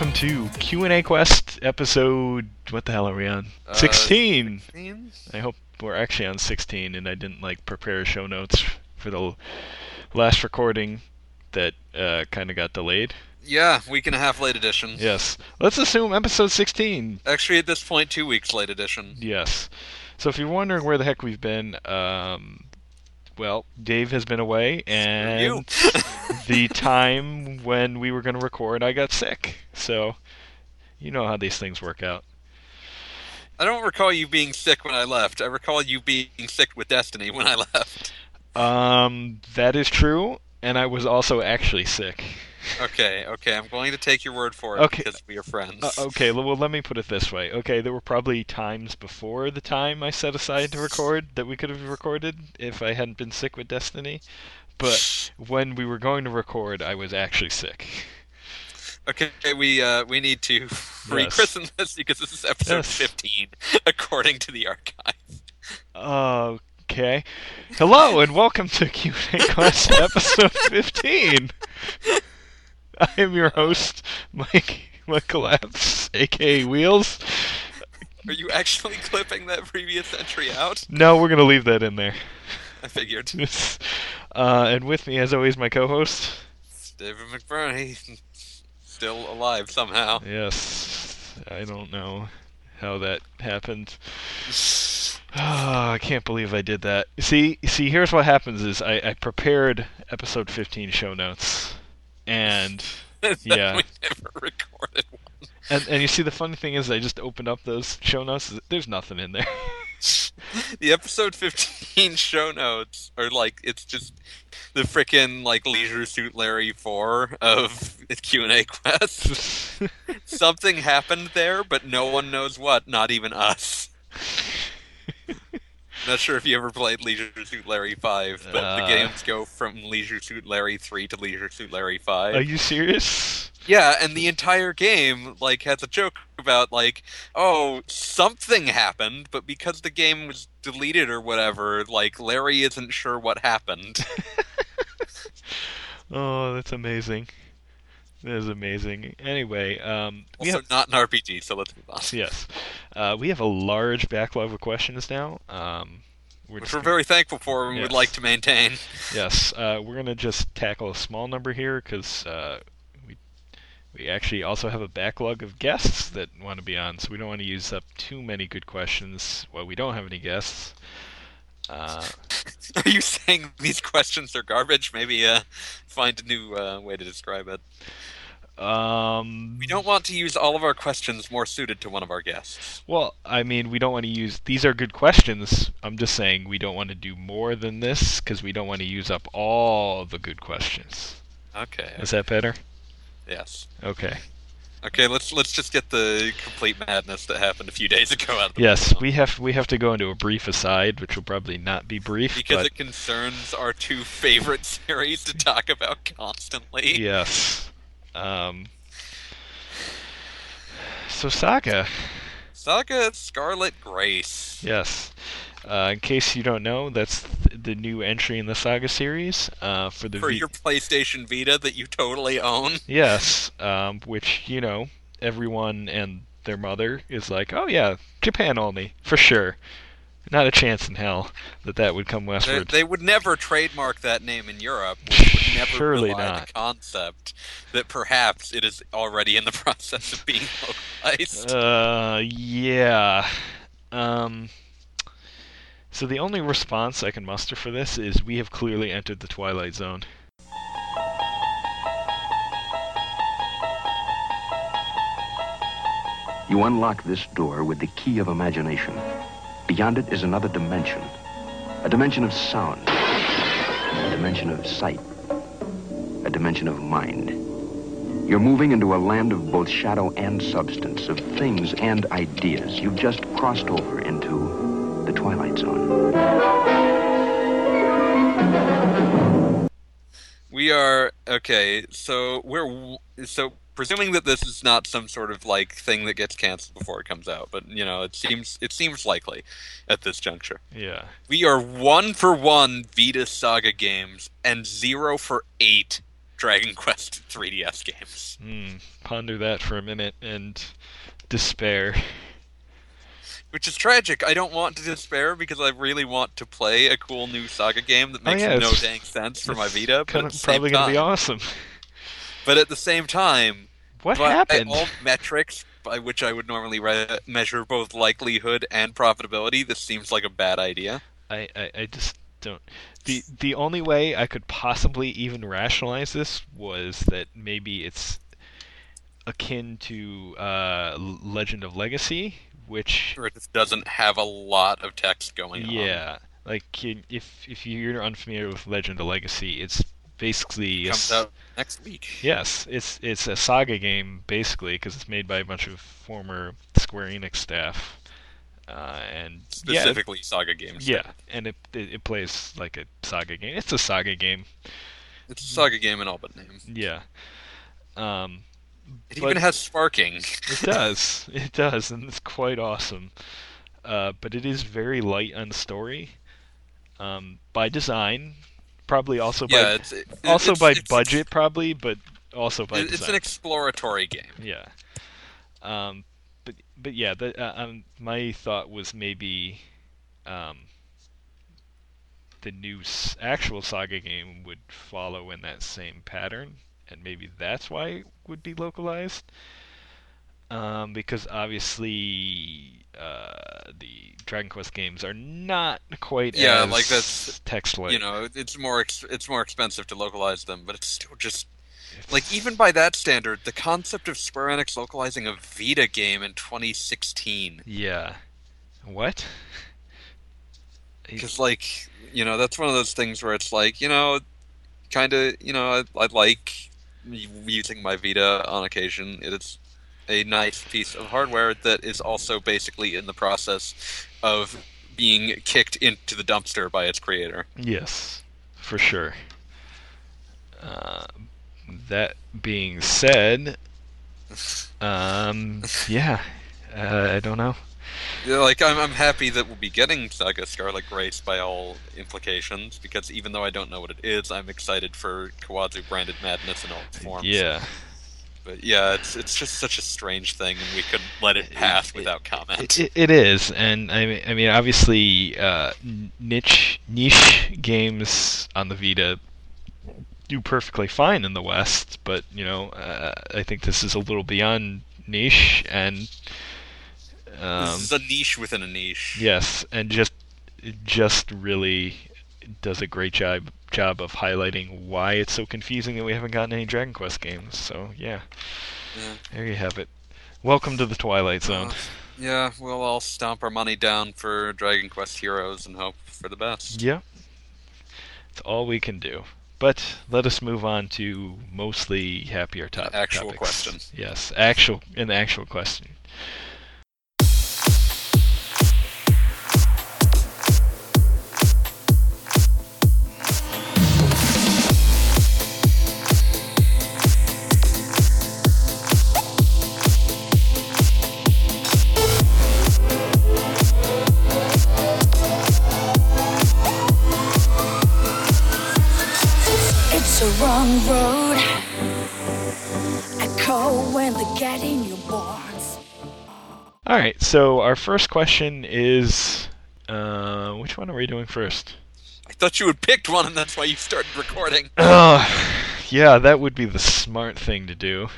welcome to Q&A Quest episode, what the hell are we on? Uh, 16! 16? I hope we're actually on 16 and I didn't like prepare show notes for the last recording that uh, kind of got delayed. Yeah, week and a half late edition. Yes. Let's assume episode 16. Actually, at this point, two weeks late edition. Yes. So if you're wondering where the heck we've been, um, well, Dave has been away and the time when we were going to record, I got sick. So you know how these things work out. I don't recall you being sick when I left. I recall you being sick with Destiny when I left. Um, that is true, and I was also actually sick. Okay, okay, I'm going to take your word for it Okay. because we are friends. Uh, okay, well, let me put it this way. Okay, there were probably times before the time I set aside to record that we could have recorded if I hadn't been sick with Destiny. But when we were going to record, I was actually sick. Okay, we uh, we need to rechristen this because this is episode Yes. 15, according to the archive. Okay. Hello and welcome to Q&A Quest episode 15. I am your host, Mike Apps, aka Wheels. Are you actually clipping that previous entry out? No, we're gonna leave that in there. I figured. uh, and with me, as always, my co-host. David McBurney, still alive somehow. Yes, I don't know how that happened. Oh, I can't believe I did that. See, see, here's what happens: is I, I prepared episode 15 show notes, and Yeah. we never recorded one. and and you see the funny thing is I just opened up those show notes. There's nothing in there. The episode 15 show notes are like it's just the frickin' like Leisure Suit Larry 4 of Q&A Quest. Something happened there, but no one knows what, not even us. Not sure if you ever played Leisure Suit Larry 5, but Uh. the games go from Leisure Suit Larry 3 to Leisure Suit Larry 5. Are you serious? Yeah, and the entire game like has a joke about like, oh, something happened, but because the game was deleted or whatever, like Larry isn't sure what happened. Oh, that's amazing. That is amazing. Anyway, um, we also, have not an RPG, so let's move on. yes, uh, we have a large backlog of questions now. Um, we're Which we're gonna- very thankful for and would like to maintain. Yes, uh, we're gonna just tackle a small number here because uh, we we actually also have a backlog of guests that want to be on, so we don't want to use up too many good questions. Well, we don't have any guests. Uh, Are you saying these questions are garbage? Maybe uh, find a new uh, way to describe it. Um, We don't want to use all of our questions more suited to one of our guests. Well, I mean, we don't want to use. These are good questions. I'm just saying we don't want to do more than this because we don't want to use up all the good questions. Okay. Is that better? Yes. Okay. Okay, let's let's just get the complete madness that happened a few days ago out of the Yes, we have we have to go into a brief aside, which will probably not be brief, because but it concerns our two favorite series to talk about constantly. yes. Um, so Saga, Saga Scarlet Grace. yes. Uh, in case you don't know, that's th- the new entry in the Saga series uh, for the For V- your PlayStation Vita that you totally own. Yes, um, which you know everyone and their mother is like, oh yeah, Japan only for sure. Not a chance in hell that that would come westward. they would never trademark that name in Europe. Which would never Surely rely on not. the concept that perhaps it is already in the process of being localized. Uh, yeah. Um. So the only response I can muster for this is we have clearly entered the Twilight Zone. You unlock this door with the key of imagination. Beyond it is another dimension. A dimension of sound. A dimension of sight. A dimension of mind. You're moving into a land of both shadow and substance, of things and ideas. You've just crossed over into the Twilight Zone. We are okay. So we're so presuming that this is not some sort of like thing that gets canceled before it comes out, but you know it seems it seems likely at this juncture. Yeah. We are one for one Vita Saga games and zero for eight Dragon Quest 3DS games. Hmm. Ponder that for a minute and despair. Which is tragic. I don't want to despair because I really want to play a cool new Saga game that Oh, makes yeah, no dang sense for my Vita. But kinda- at the same probably gonna be awesome. But at the same time, What happened? all metrics by which I would normally re- measure both likelihood and profitability, this seems like a bad idea. I, I, I just don't. The the only way I could possibly even rationalize this was that maybe it's akin to uh, Legend of Legacy, which Or it just doesn't have a lot of text going on. yeah, like if if you're unfamiliar with Legend of Legacy, it's basically comes out next week. Yes, it's it's a saga game basically because it's made by a bunch of former Square Enix staff, uh, and yeah, Specifically, Saga games. yeah, and it, it it plays like a saga game. It's a saga game. It's a Saga game in all but name. Yeah. Um, It even has sparking. it does. It does, and it's quite awesome. Uh, but it is very light on story. Um, by design, probably also by it's it, also it's, by it's- budget, probably, but also by it's design. an exploratory game. Yeah. Um, but but yeah, the, uh, um, my thought was maybe um, the new s- actual Saga game would follow in that same pattern, and maybe that's why it would be localized. Um, because obviously uh, the Dragon Quest games are not quite Yeah, like that's- text-like. You know, it's more ex- it's more expensive to localize them, but it's still just like even by that standard, the concept of Square Enix localizing a Vita game in 2016, yeah. What? because like you know that's one of those things where it's like you know, kind of you know I, I like using my Vita on occasion. It's a nice piece of hardware that is also basically in the process of being kicked into the dumpster by its creator. Yes, for sure. Uh, that being said, um, yeah, uh, I don't know. Yeah, like I'm, I'm happy that we'll be getting Saga Scarlet Grace by all implications, because even though I don't know what it is, I'm excited for Kawazu branded madness in all its forms. Yeah, But yeah, it's it's just such a strange thing, and we couldn't let it pass It- without comment. it, it is, and I mean, I mean, obviously, uh, niche niche games on the Vita do perfectly fine in the West, but you know, uh, I think this is a little beyond niche, and um, this is a niche within a niche. Yes, and just it just really does a great job job of highlighting why it's so confusing that we haven't gotten any Dragon Quest games. So yeah, Yeah. there you have it. Welcome to the Twilight Zone. Uh, yeah, we'll all stomp our money down for Dragon Quest Heroes and hope for the best. Yeah, it's all we can do. But let us move on to mostly happier top- actual topics. question. Yes, actual an actual question. It's a wrong road. Echo when the getting you borns. All right, so our first question is, uh, which one are we doing first? I thought you had picked one, and that's why you started recording. Oh, yeah, that would be the smart thing to do.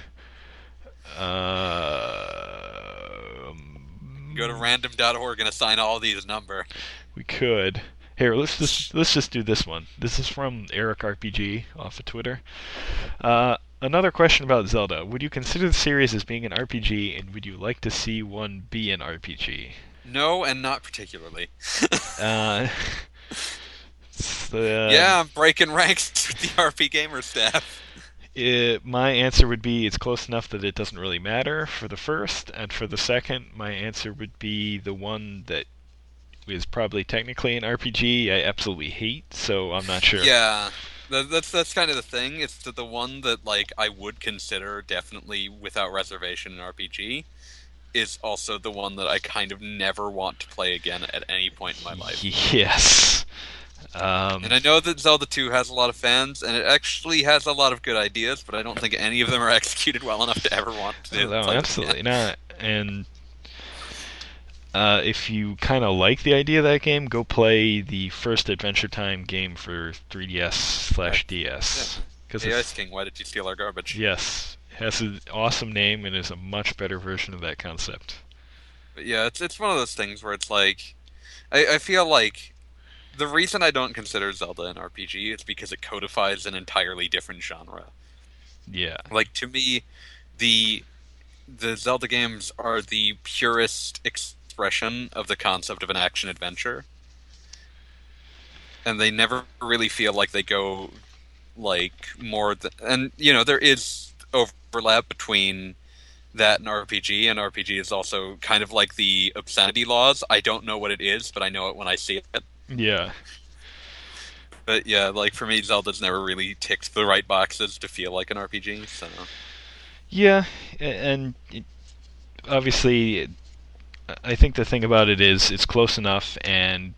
Uh, Go to random.org and assign all these number. we could. Here, let's just let's just do this one. This is from Eric RPG off of Twitter. Uh, another question about Zelda: Would you consider the series as being an RPG, and would you like to see one be an RPG? No, and not particularly. Uh, the- yeah, I'm breaking ranks with the RP Gamer staff. It, my answer would be it's close enough that it doesn't really matter for the first, and for the second, my answer would be the one that is probably technically an RPG I absolutely hate, so I'm not sure. Yeah, that's that's kind of the thing. It's the, the one that like I would consider definitely without reservation an RPG. Is also the one that I kind of never want to play again at any point in my life. Yes. Um, And I know that Zelda 2 has a lot of fans, and it actually has a lot of good ideas, but I don't think any of them are executed well enough to ever want to no, play them absolutely not. And uh, if you kind of like the idea of that game, go play the first Adventure Time game for 3DS slash DS. Because Hey, Ice King, why did you steal our garbage? yes, it has an awesome name and is a much better version of that concept. But yeah, it's it's one of those things where it's like, I, I feel like the reason I don't consider Zelda an RPG is because it codifies an entirely different genre. Yeah, Like to me, the the Zelda games are the purest expression of the concept of an action adventure, and they never really feel like they go like more. Th- and you know there is overlap between that and RPG, and RPG is also kind of like the obscenity laws. I don't know what it is, but I know it when I see it. yeah, But yeah, like for me, Zelda's never really ticked the right boxes to feel like an RPG. So yeah, and obviously, I think the thing about it is it's close enough, and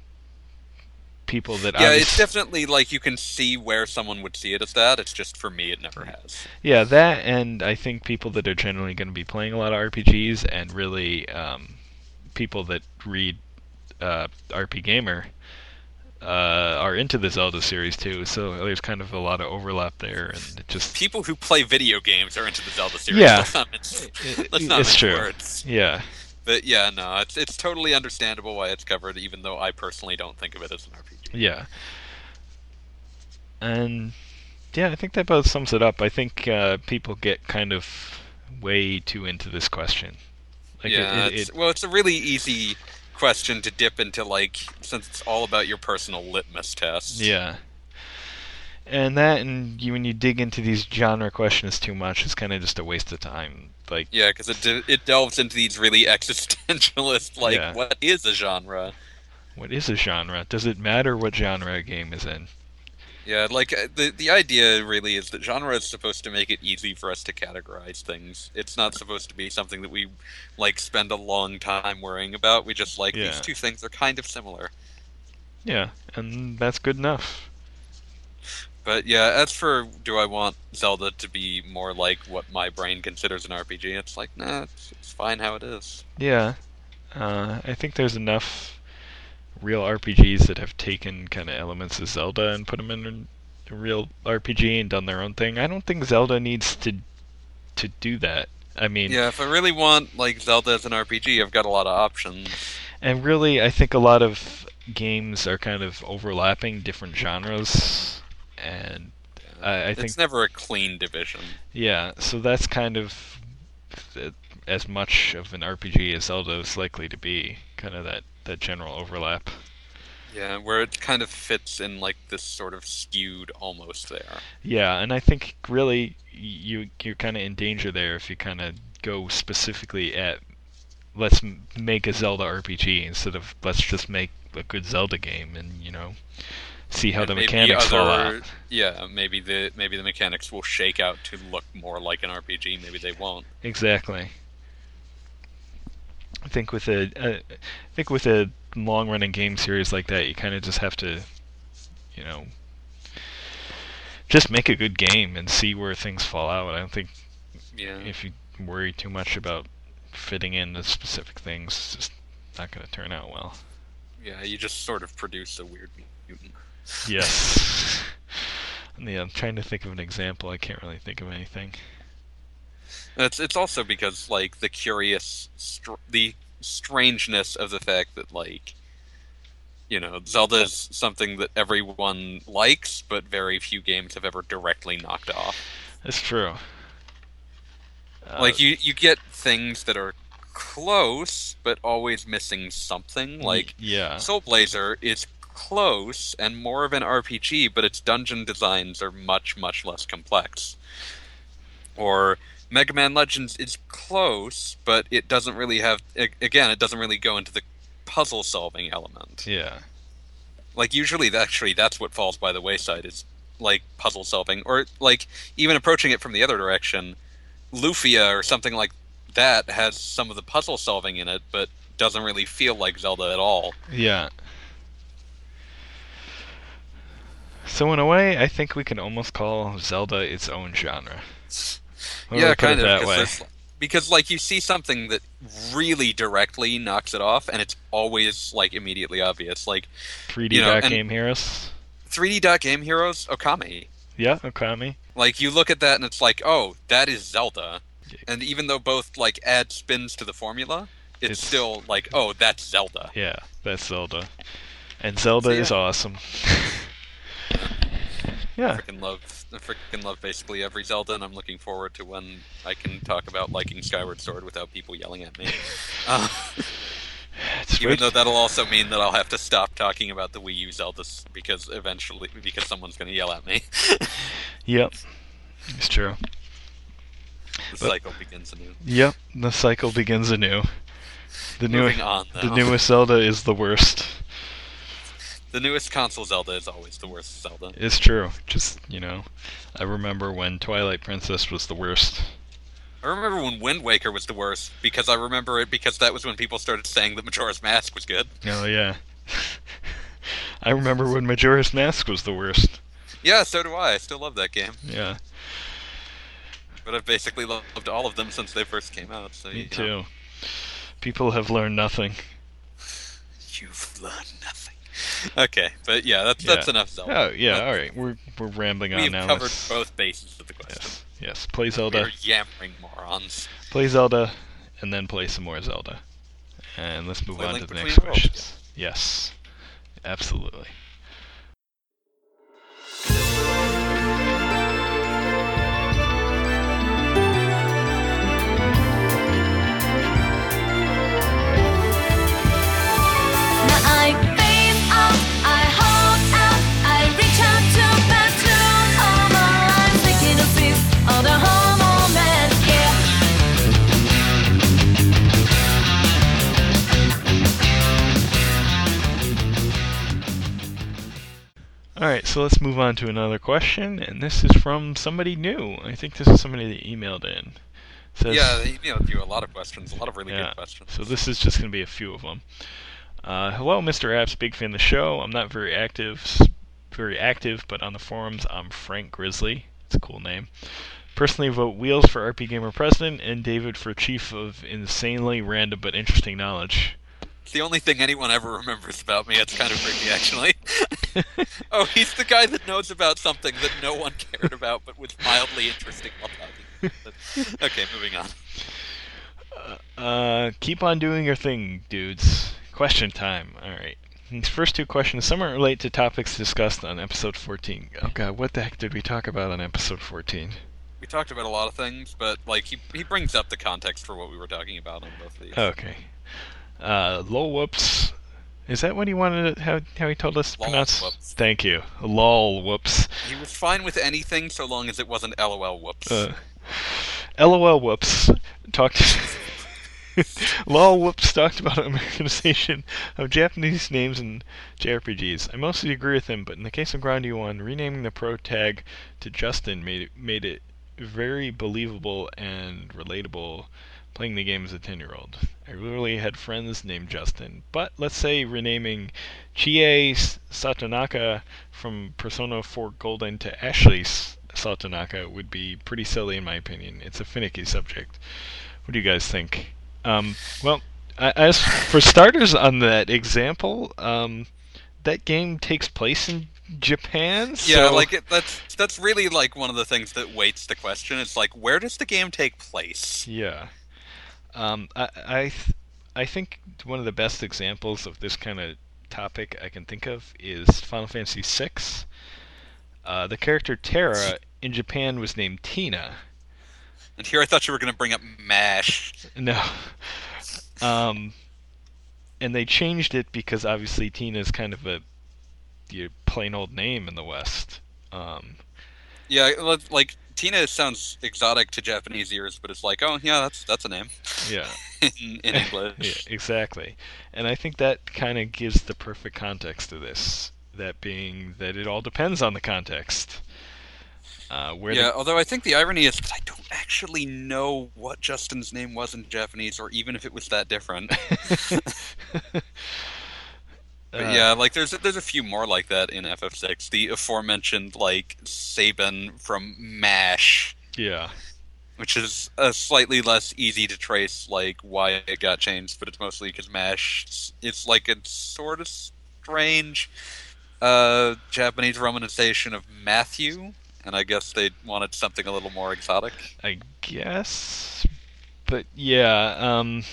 people that yeah, it's definitely like you can see where someone would see it as that. It's just for me, it never has. Yeah, that and I think people that are generally going to be playing a lot of RPGs and really um, people that read uh, RP Gamer uh, are into the Zelda series too. So there's kind of a lot of overlap there, and it just People who play video games are into the Zelda series. Yeah. Let's not let's not it's true. words. Yeah, But yeah, no, it's it's totally understandable why it's covered, even though I personally don't think of it as an RPG. yeah, and yeah, I think that about sums it up. I think uh, people get kind of way too into this question. Like it- yeah, it- it's, it- well, it's a really easy question to dip into, like since it's all about your personal litmus test. Yeah. And that, and you, when you dig into these genre questions too much, it's kind of just a waste of time. Like, Yeah, because it de- it delves into these really existentialist, like, Yeah. what is a genre? what is a genre? Does it matter what genre a game is in? Yeah, like uh, the the idea really is that genre is supposed to make it easy for us to categorize things. It's not supposed to be something that we like spend a long time worrying about. We just like Yeah. these two things are kind of similar. Yeah, and that's good enough. But yeah, as for do I want Zelda to be more like what my brain considers an RPG? It's like nah, it's, it's fine how it is. Yeah. Uh, I think there's enough real RPGs that have taken kind of elements of Zelda and put them in a real RPG and done their own thing. I don't think Zelda needs to to do that. I mean, Yeah, if I really want like Zelda as an RPG, I've got a lot of options. And really, I think a lot of games are kind of overlapping different genres, and I, I think it's never a clean division. yeah. So that's kind of as much of an RPG as Zelda is likely to be. Kind of that that general overlap. Yeah, where it kind of fits in like this sort of skewed almost there. Yeah, and I think really you you're kind of in danger there if you kind of go specifically at let's make a Zelda RPG instead of let's just make a good Zelda game and you know see how And the mechanics fall out. Yeah, maybe the maybe the mechanics will shake out to look more like an RPG. Maybe they won't. Exactly. I think with a, uh, think with a long-running game series like that, you kind of just have to, you know, just make a good game and see where things fall out. I don't think Yeah. if you worry too much about fitting in the specific things, it's just not going to turn out well. Yeah, you just sort of produce a weird mutant. Yes. yeah, I'm trying to think of an example. I can't really think of anything. It's it's also because like the curious, str- the strangeness of the fact that like, you know, Zelda is something that everyone likes, but very few games have ever directly knocked off. That's true. Uh, like you you get things that are close, but always missing something. Like yeah, Soul Blazer is close and more of an RPG, but its dungeon designs are much, much less complex. Or Mega Man Legends is close, but it doesn't really have. Again, it doesn't really go into the puzzle solving element. yeah, Like usually, actually, that's what falls by the wayside is like puzzle solving, or like even approaching it from the other direction. Lufia or something like that has some of the puzzle solving in it, but doesn't really feel like Zelda at all. yeah. So in a way, I think we can almost call Zelda its own genre. Yeah, kind of. that 'cause way. Because like you see something that really directly knocks it off, and it's always like immediately obvious. Like 3D you know, dot game heroes. 3D dot game heroes, Okami. Yeah, Okami. Like you look at that and it's like, oh, that is Zelda. And even though both like add spins to the formula, it's, It's- still like, oh, that's Zelda. Yeah, that's Zelda. And Zelda So, yeah. is awesome. yeah. I freaking love I freaking love basically every Zelda, and I'm looking forward to when I can talk about liking Skyward Sword without people yelling at me. Uh, even though that'll also mean that I'll have to stop talking about the Wii U Zeldas because eventually, because someone's going to yell at me. Yep. It's true. the But- cycle begins anew. Yep. The cycle begins anew. The new on, the newest Zelda is the worst. The newest console Zelda is always the worst Zelda. It's true. Just, you know, I remember when Twilight Princess was the worst. I remember when Wind Waker was the worst because I remember it because that was when people started saying that Majora's Mask was good. Oh, yeah. I remember when Majora's Mask was the worst. Yeah, so do I. I still love that game, Yeah, but I've basically loved all of them since they first came out. So me you know. too. People have learned nothing. You've learned nothing. Okay, but yeah, that's that's Yeah. enough Zelda. Oh, yeah, That- alright. We're, we're rambling on We've now. covered Let's- both bases of the question. Yes, yes. Play Zelda. We're yammering morons. Play Zelda, and then play some more Zelda. And let's move Play on Link to the next Worlds. questions. Yes, absolutely. All right, so let's move on to another question, and this is from somebody new. I think this is somebody that emailed in. Says, Yeah, they emailed you a lot of questions, a lot of really Yeah, good questions. So this is just going to be a few of them. Uh, hello, Mr. Apps, big fan of the show. I'm not very active, very active, but on the forums, I'm Frank Grizzly. It's a cool name. Personally, vote Wheels for RP Gamer President and David for Chief of Insanely Random but Interesting Knowledge. It's the only thing anyone ever remembers about me. It's kind of freaky, actually. oh, he's the guy that knows about something that no one cared about, but was mildly interesting while talking. Okay, moving on. Uh, keep on doing your thing, dudes. Question time. All right. These first two questions somewhat relate to topics discussed on episode 14. Oh god, what the heck did we talk about on episode 14? We talked about a lot of things, but like he he brings up the context for what we were talking about on both of these. Okay. Uh, lol whoops. Is that what he wanted? To, how how he told us to Lol pronounce? whoops. Thank you. Lol whoops. He was fine with anything so long as it wasn't LOL. Whoops. Uh, LOL whoops. Talked. Lol whoops talked about Americanization of Japanese names in JRPGs. I mostly agree with him, but in the case of Grandia 1, renaming the pro tag to Justin made it, made it very believable and relatable playing the game as a 10 year old. I literally had friends named Justin, but let's say renaming Chie S- Satonaka from Persona 4 Golden to Ashley S- Satonaka would be pretty silly in my opinion. It's a finicky subject. What do you guys think? Um, well, as for starters on that example, um, that game takes place in Japan. yeah, like it, that's that's really like one of the things that weights the question. It's like where does the game take place? Yeah. Um, I I th- I think one of the best examples of this kind of topic I can think of is Final Fantasy VI. Uh, the character Terra in Japan was named Tina. And here I thought you were going to bring up Mash. No. Um, and they changed it because obviously Tina is kind of a plain old name in the West. Um, Yeah, like Tina sounds exotic to Japanese ears, but it's like, oh yeah, that's that's a name yeah. in, in English. yeah, exactly. And I think that kind of gives the perfect context to this. That being that it all depends on the context. Uh, where Yeah, although I think the irony is that I don't actually know what Justin's name was in Japanese, or even if it was that different. the But Uh, yeah, like there's there's a few more like that in FF6. The aforementioned like Sabin from Mash, Yeah. which is a slightly less easy to trace like why it got changed, but it's mostly because Mash it's like a sort of strange uh, Japanese romanization of Matthew, and I guess they wanted something a little more exotic. I guess. But yeah, um,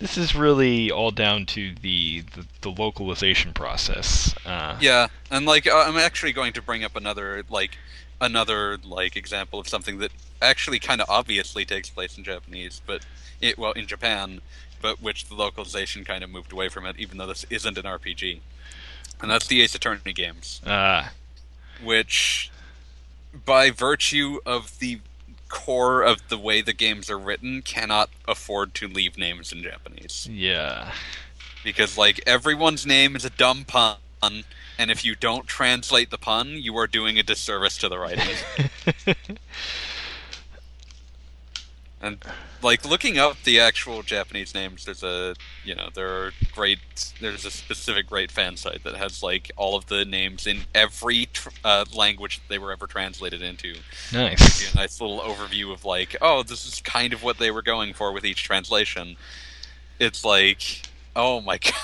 this is really all down to the the, the localization process. Uh, Yeah, and like uh, I'm actually going to bring up another like another like example of something that actually kind of obviously takes place in Japanese, but it well in Japan, but which the localization kind of moved away from it, even though this isn't an RPG, and that's the Ace Attorney games, Uh, which by virtue of the core of the way the games are written cannot afford to leave names in Japanese yeah. because like everyone's name is a dumb pun and if you don't translate the pun you are doing a disservice to the writing and like looking up the actual japanese names there's a you know there are great there's a specific great fan site that has like all of the names in every tr- uh, language that they were ever translated into nice. a nice little overview of like, oh, this is kind of what they were going for with each translation. It's like, oh my god,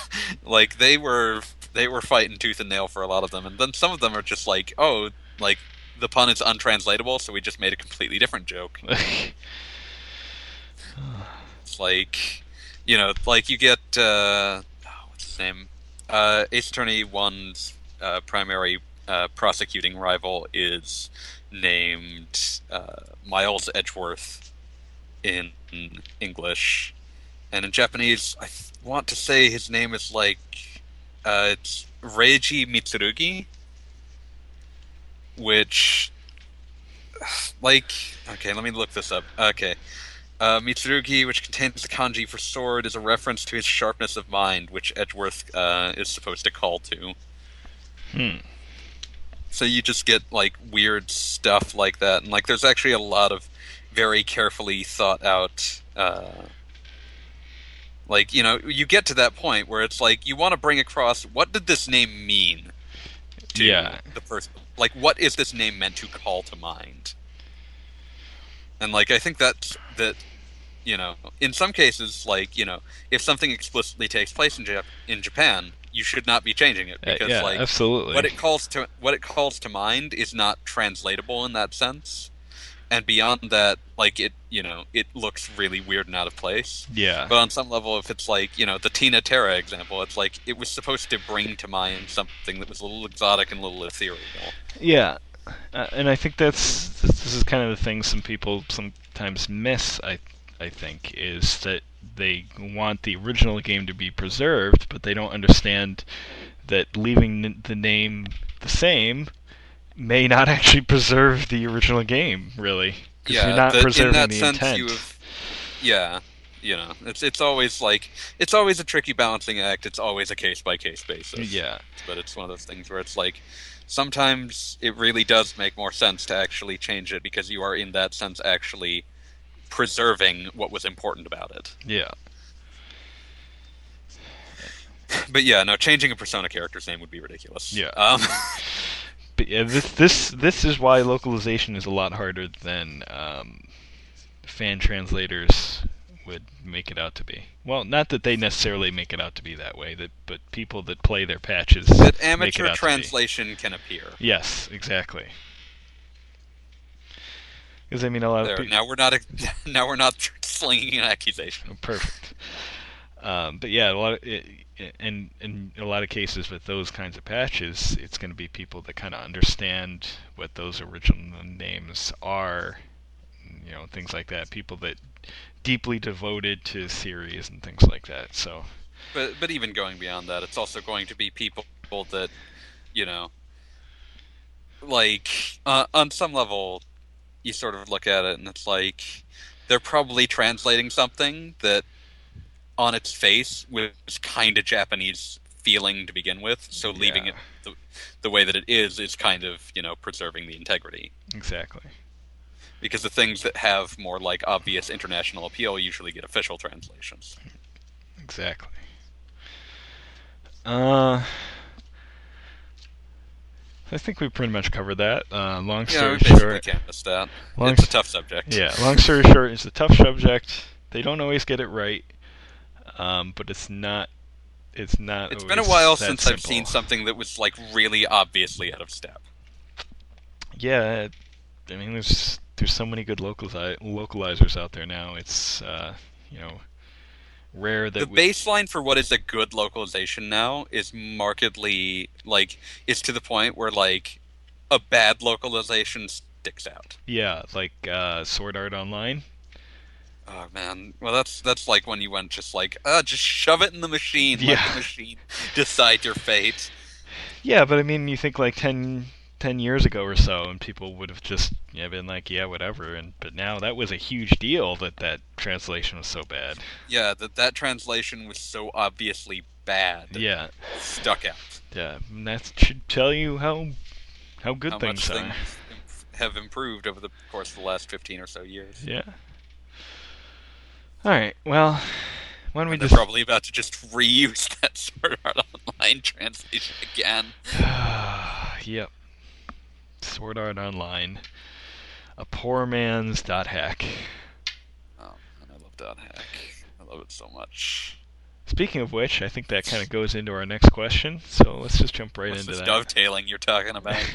like they were they were fighting tooth and nail for a lot of them, and then some of them are just like, oh, like the pun is untranslatable, so we just made a completely different joke. Like, you know, like you get uh, oh, what's his name? Uh, Ace Attorney One's uh, primary uh, prosecuting rival is named uh, Miles Edgeworth in English, and in Japanese, I th- want to say his name is like uh, it's Reiji Mitsurugi, which like okay, let me look this up. Okay. Uh, Mitsurugi, which contains the kanji for sword, is a reference to his sharpness of mind, which Edgeworth uh, is supposed to call to. Hmm. So you just get like weird stuff like that, and like there's actually a lot of very carefully thought out. Uh, like you know, you get to that point where it's like you want to bring across what did this name mean to Yeah. the person. Like, what is this name meant to call to mind? And like, I think that that you know, in some cases, like you know, if something explicitly takes place in Jap- in Japan, you should not be changing it Uh, because yeah, like absolutely. what it calls to what it calls to mind is not translatable in that sense and beyond that like it you know it looks really weird and out of place yeah. but on some level if it's like you know the tina terra example it's like it was supposed to bring to mind something that was a little exotic and a little ethereal Yeah, uh, and I think that's this, this is kind of the thing some people sometimes miss. I I think is that they want the original game to be preserved, but they don't understand that leaving n- the name the same may not actually preserve the original game. Really, yeah you're not that- preserving in that the sense intent. you have yeah you know it's it's always like it's always a tricky balancing act it's always a case by case basis Yeah, but it's one of those things where it's like sometimes it really does make more sense to actually change it because you are in that sense actually preserving what was important about it. yeah, But yeah, no, changing a persona character's name would be ridiculous. Yeah. Um, but yeah, this this this is why localization is a lot harder than um, fan translators would make it out to be. Well, not that they necessarily make it out to be that way, that but people that play their patches that amateur out to be. translation can appear. Yes, exactly. Because I mean, a lot There, of people. now we're not now we're not slinging an accusation. Perfect. Um, but yeah, a lot of, it, in in a lot of cases with those kinds of patches, it's going to be people that kind of understand what those original names are, you know, things like that. People that deeply devoted to series and things like that. So But but even going beyond that, it's also going to be people that, you know, like uh, on some level, you sort of look at it and it's like they're probably translating something that, on its face, was kind of Japanese feeling to begin with. So leaving Yeah. it the, the way that it is is kind of you know preserving the integrity. exactly. Because the things that have more like obvious international appeal usually get official translations. Exactly. Uh, I think we pretty much covered that. Uh, long Yeah, story we short, canvassed that. long it's a tough subject. yeah, long story short, it's a tough subject. They don't always get it right, um, but it's not. It's not. It's been a while since I've seen something that was like really obviously out of step. Yeah, I mean, there's there's so many good localizers out there now. It's uh, you know rare that the we, baseline for what is a good localization now is markedly like it's to the point where like a bad localization sticks out. yeah, like uh, Sword Art Online. Oh man, well that's that's like when you went just like uh just shove it in the machine, let Yeah. the machine decide your fate. Yeah, but I mean, you think like 10, 10 years ago or so, and people would have just yeah been like, yeah, whatever. And but now that was a huge deal that that translation was so bad. Yeah, that that translation was so obviously bad. Yeah, stuck out. yeah, and that should tell you how how good How things things have improved over the course of the last fifteen or so years. Yeah. All right. Well, why don't we they're just probably about to just reuse that Sword Art Online translation again. yep. Sword Art Online. A poor man's dot hack. Oh, and I love dot hack. I love it so much. Speaking of which, I think that kind of goes into our next question. So let's just jump right What's into this that. dovetailing you're talking about?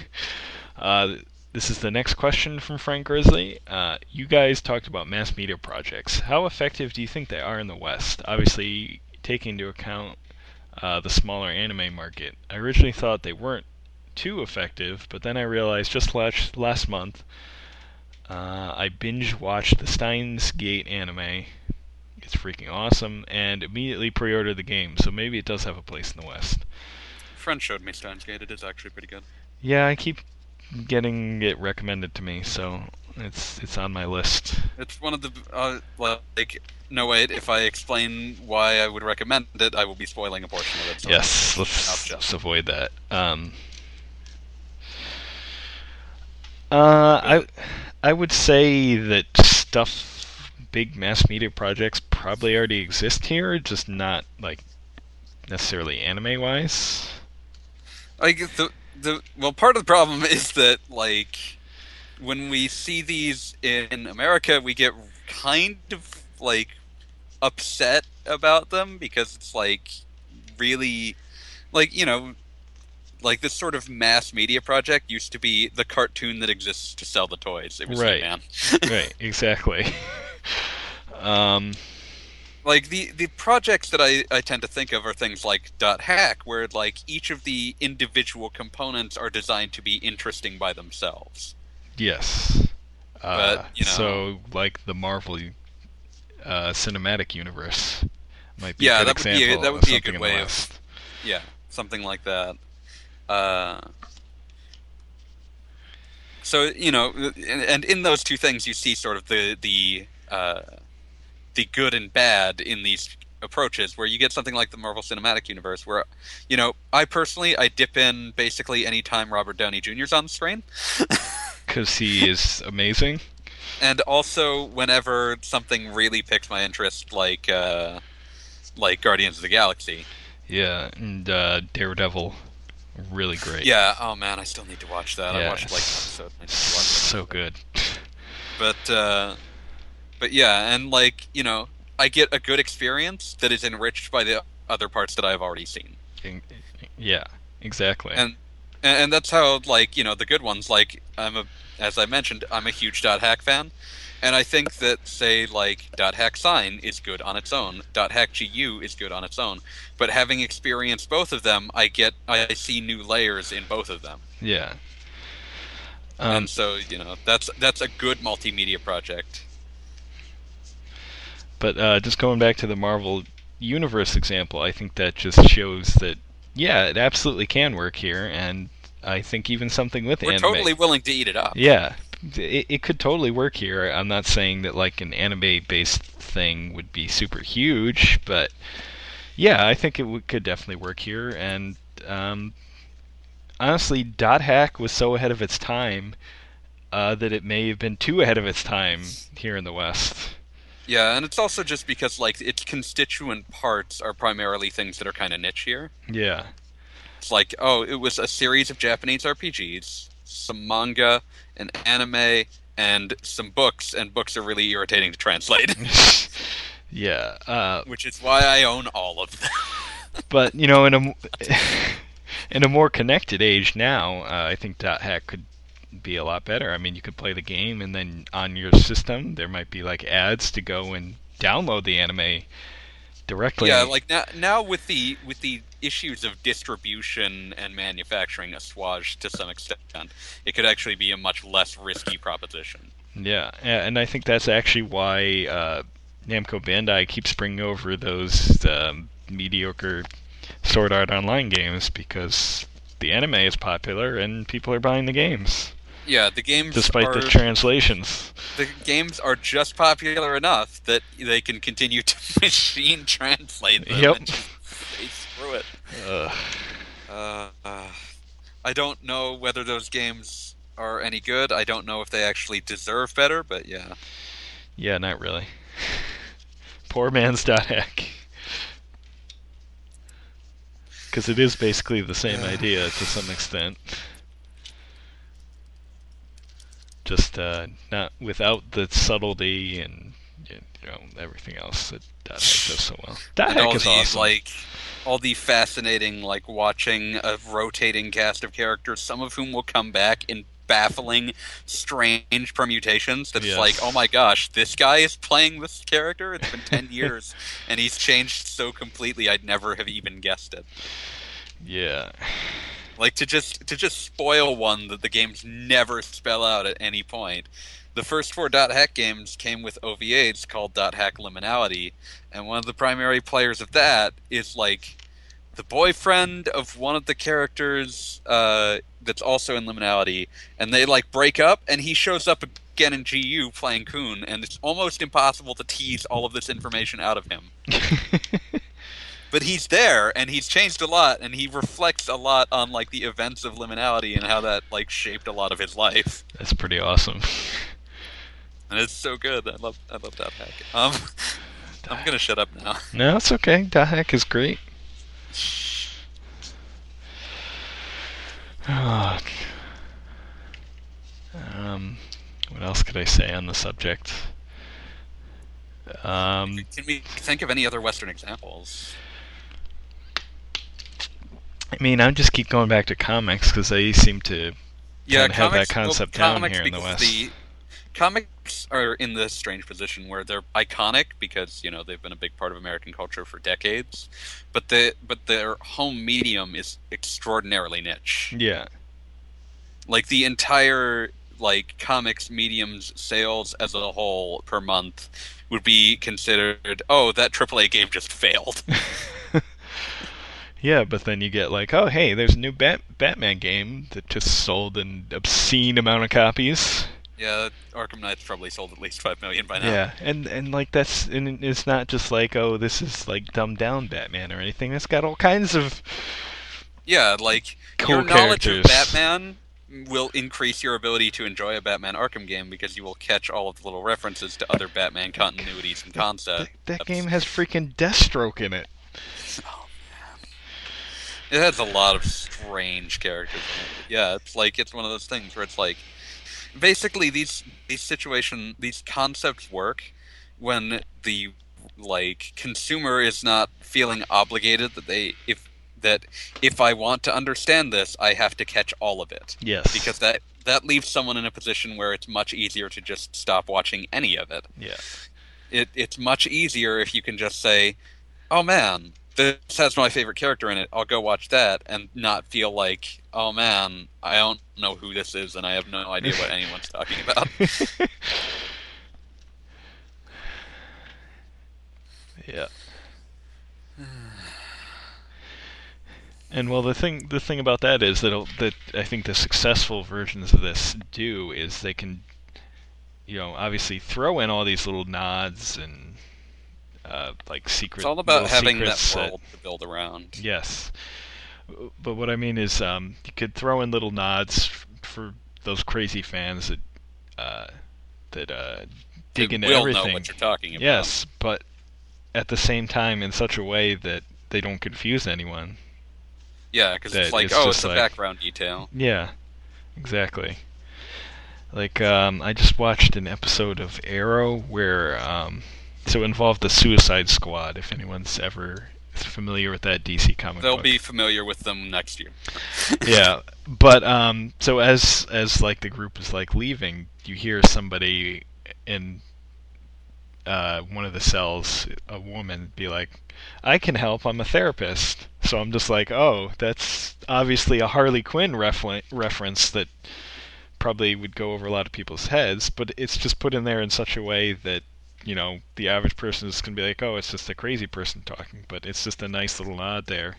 Uh, this is the next question from Frank Grizzly. Uh, you guys talked about mass media projects. How effective do you think they are in the West? Obviously, taking into account uh, the smaller anime market. I originally thought they weren't too effective, but then I realized just last last month uh, I binge watched the Steins Gate anime. It's freaking awesome, and immediately pre-ordered the game. So maybe it does have a place in the West. friend showed me Steins Gate. It is actually pretty good. Yeah, I keep getting it recommended to me, so it's it's on my list. It's one of the uh, like. No wait, if I explain why I would recommend it, I will be spoiling a portion of it. so- Yes, let's, let's avoid that. Um, uh, I I would say that stuff, big mass media projects probably already exist here, just not like necessarily anime wise. Like the the well, part of the problem is that like when we see these in America, we get kind of like upset about them because it's like really like you know like this sort of mass media project used to be the cartoon that exists to sell the toys. It was Right. man. right, exactly. um, like the the projects that I, I tend to think of are things like dot hack where like each of the individual components are designed to be interesting by themselves Yes. Uh, But, you know- so like the Marvel uh, cinematic universe might be Yeah, a good that would be a- that would be a good way of- yeah something like that uh, so you know and, and in those two things you see sort of the the uh, the good and bad in these approaches where you get something like the Marvel Cinematic Universe where you know I personally I dip in basically anytime Robert Downey Jr.'s on the screen because he is amazing. and also whenever something really picks my interest like uh like Guardians of the Galaxy. Yeah, and uh, Daredevil, really great. Yeah, oh man, I still need to watch that. I watched like episode. I need to watch so good. But uh but yeah, and like, you know, I get a good experience that is enriched by the other parts that I've already seen. Yeah, exactly. And and, and that's how like, you know, the good ones like I'm a as I mentioned, I'm a huge dot hack fan. And I think that say like dot hack sign is good on its own. Dot hack GU is good on its own. But having experienced both of them, I get I see new layers in both of them. yeah. Um, and so, you know, that's that's a good multimedia project. But uh, just going back to the Marvel Universe example, I think that just shows that yeah, it absolutely can work here, and I think even something with it. We're anime. totally willing to eat it up. Yeah, it, it could totally work here. I'm not saying that like an anime-based thing would be super huge, but yeah, I think it would, could definitely work here. And um, honestly, Dot Hack was so ahead of its time uh, that it may have been too ahead of its time here in the West. Yeah, and it's also just because like its constituent parts are primarily things that are kind of niche here. Yeah. It's like, oh, it was a series of Japanese RPGs, some manga, an anime, and some books, and books are really irritating to translate, yeah. Uh, which is why I own all of them. but you know, in a in a more connected age now, uh, I think Dot Hack could be a lot better. I mean, you could play the game, and then on your system, there might be like ads to go and download the anime directly. Yeah, like now, now with the with the issues of distribution and manufacturing assuaged to some extent, it could actually be a much less risky proposition. Yeah, yeah, and I think that's actually why uh, Namco Bandai keeps bringing over those um, mediocre Sword Art Online games because the anime is popular and people are buying the games, Yeah, the games despite are, the translations. the games are just popular enough that they can continue to machine translate them. Yep. and just say screw it. Ugh. Uh, uh, I don't know whether those games are any good. I don't know if they actually deserve better, but yeah. Yeah, not really. Poor man's dot hack. Because it is basically the same idea to some extent. Just uh, not without the subtlety and you know everything else that dot hack does so well. Dot hack is the awesome. like all the fascinating like watching a rotating cast of characters, some of whom will come back in baffling, strange permutations. That's Yes. like, oh my gosh, this guy is playing this character. It's been ten years, and he's changed so completely. I'd never have even guessed it. yeah. Like to just to just spoil one that the games never spell out at any point. The first four Dot Hack games came with OVAs called Dot Hack Liminality, and one of the primary players of that is like the boyfriend of one of the characters uh, that's also in Liminality, and they like break up, and he shows up again in GU playing Kuhn, and it's almost impossible to tease all of this information out of him. But he's there, and he's changed a lot, and he reflects a lot on like the events of Liminality and how that like shaped a lot of his life. That's pretty awesome. And it's so good. I love I love that hack. Um, I'm gonna shut up now. No, it's okay. Dot hack is great. Ah. um, what else could I say on the subject? Um, Can we think of any other Western examples? I mean, I just keep going back to comics because they seem to Yeah, Kinda have that comics, well, concept down comics here in the West. The, comics are in this strange position where they're iconic because you know they've been a big part of American culture for decades, but the but their home medium is extraordinarily niche. yeah, like the entire like comics mediums sales as a whole per month would be considered oh that AAA game just failed. yeah. But then you get like, oh hey, there's a new Bat- Batman game that just sold an obscene amount of copies. yeah, Arkham Knight's probably sold at least 5 million by now. Yeah, and and like that's and it's not just like oh this is like dumbed down Batman or anything. It's got all kinds of Yeah, like Cool your knowledge of. Batman will increase your ability to enjoy a Batman Arkham game because you will catch all of the little references to other Batman continuities and that, concepts. that game has freaking Deathstroke in it. Oh, It has a lot of strange characters. In it. Yeah, it's like it's one of those things where it's like basically these these situation these concepts work when the like consumer is not feeling obligated that they if that if I want to understand this, I have to catch all of it Yes, because that that leaves someone in a position where it's much easier to just stop watching any of it yeah, it, it's much easier if you can just say, "Oh man, this has my favorite character in it. I'll go watch that," and not feel like, "Oh man, I don't know who this is, and I have no idea what anyone's talking about." yeah. And well, the thing the thing about that is that that I think the successful versions of this do is they can, you know, obviously throw in all these little nods and uh, like secret. It's all about having that world to build around. Yes, but what I mean is, um, you could throw in little nods f- for those crazy fans that uh, that uh, dig They into will everything. know what you're talking about. Yes, but at the same time in such a way that they don't confuse anyone. Yeah, because it's like, it's oh, it's a like- background detail. Yeah, exactly. Like um, I just watched an episode of Arrow where um, so it involved the Suicide Squad. If anyone's ever familiar with that DC comic They'll book. be familiar with them next year. yeah, but um, so as as like the group is like leaving, you hear somebody in uh, one of the cells, a woman, be like, "I can help. I'm a therapist." So I'm just like, "Oh, that's obviously a Harley Quinn refer- reference that probably would go over a lot of people's heads, but it's just put in there in such a way that." You know, the average person is going to be like, "Oh, it's just a crazy person talking," but it's just a nice little nod there.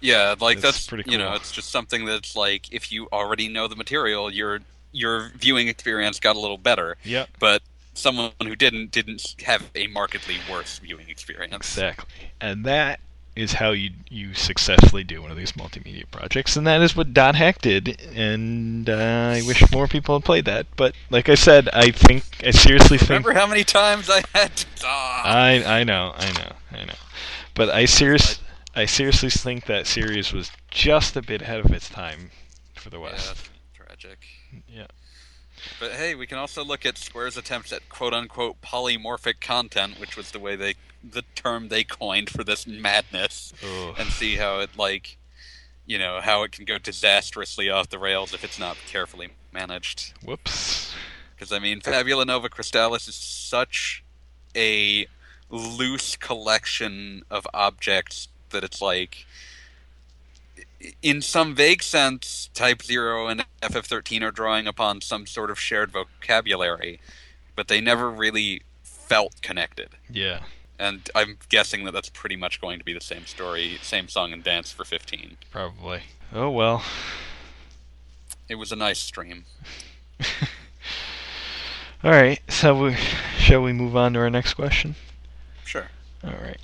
Yeah, like That's that's, pretty you know, it's just something that's like if you already know the material, your your viewing experience got a little better. Yeah. But someone who didn't didn't have a markedly worse viewing experience. Exactly. And that is how you you successfully do one of these multimedia projects, and that is what Dot Hack did. And uh, I wish more people had played that. But like I said, I think I seriously think Remember how many times I had to ah, I I know I know I know, but I serious I seriously think that series was just a bit ahead of its time for the West. that's tragic. Yeah. But hey, we can also look at Square's attempts at quote unquote polymorphic content, which was the way they the term they coined for this madness, Ugh. and see how it like you know, how it can go disastrously off the rails if it's not carefully managed. Whoops. Because I mean, Fabula Nova Crystallis is such a loose collection of objects that it's like, in some vague sense, Type Zero and FF13 are drawing upon some sort of shared vocabulary, but they never really felt connected. Yeah. And I'm guessing that that's pretty much going to be the same story, same song and dance for 15. Probably. Oh well. It was a nice stream. All right. So we, shall we move on to our next question? Sure. All right.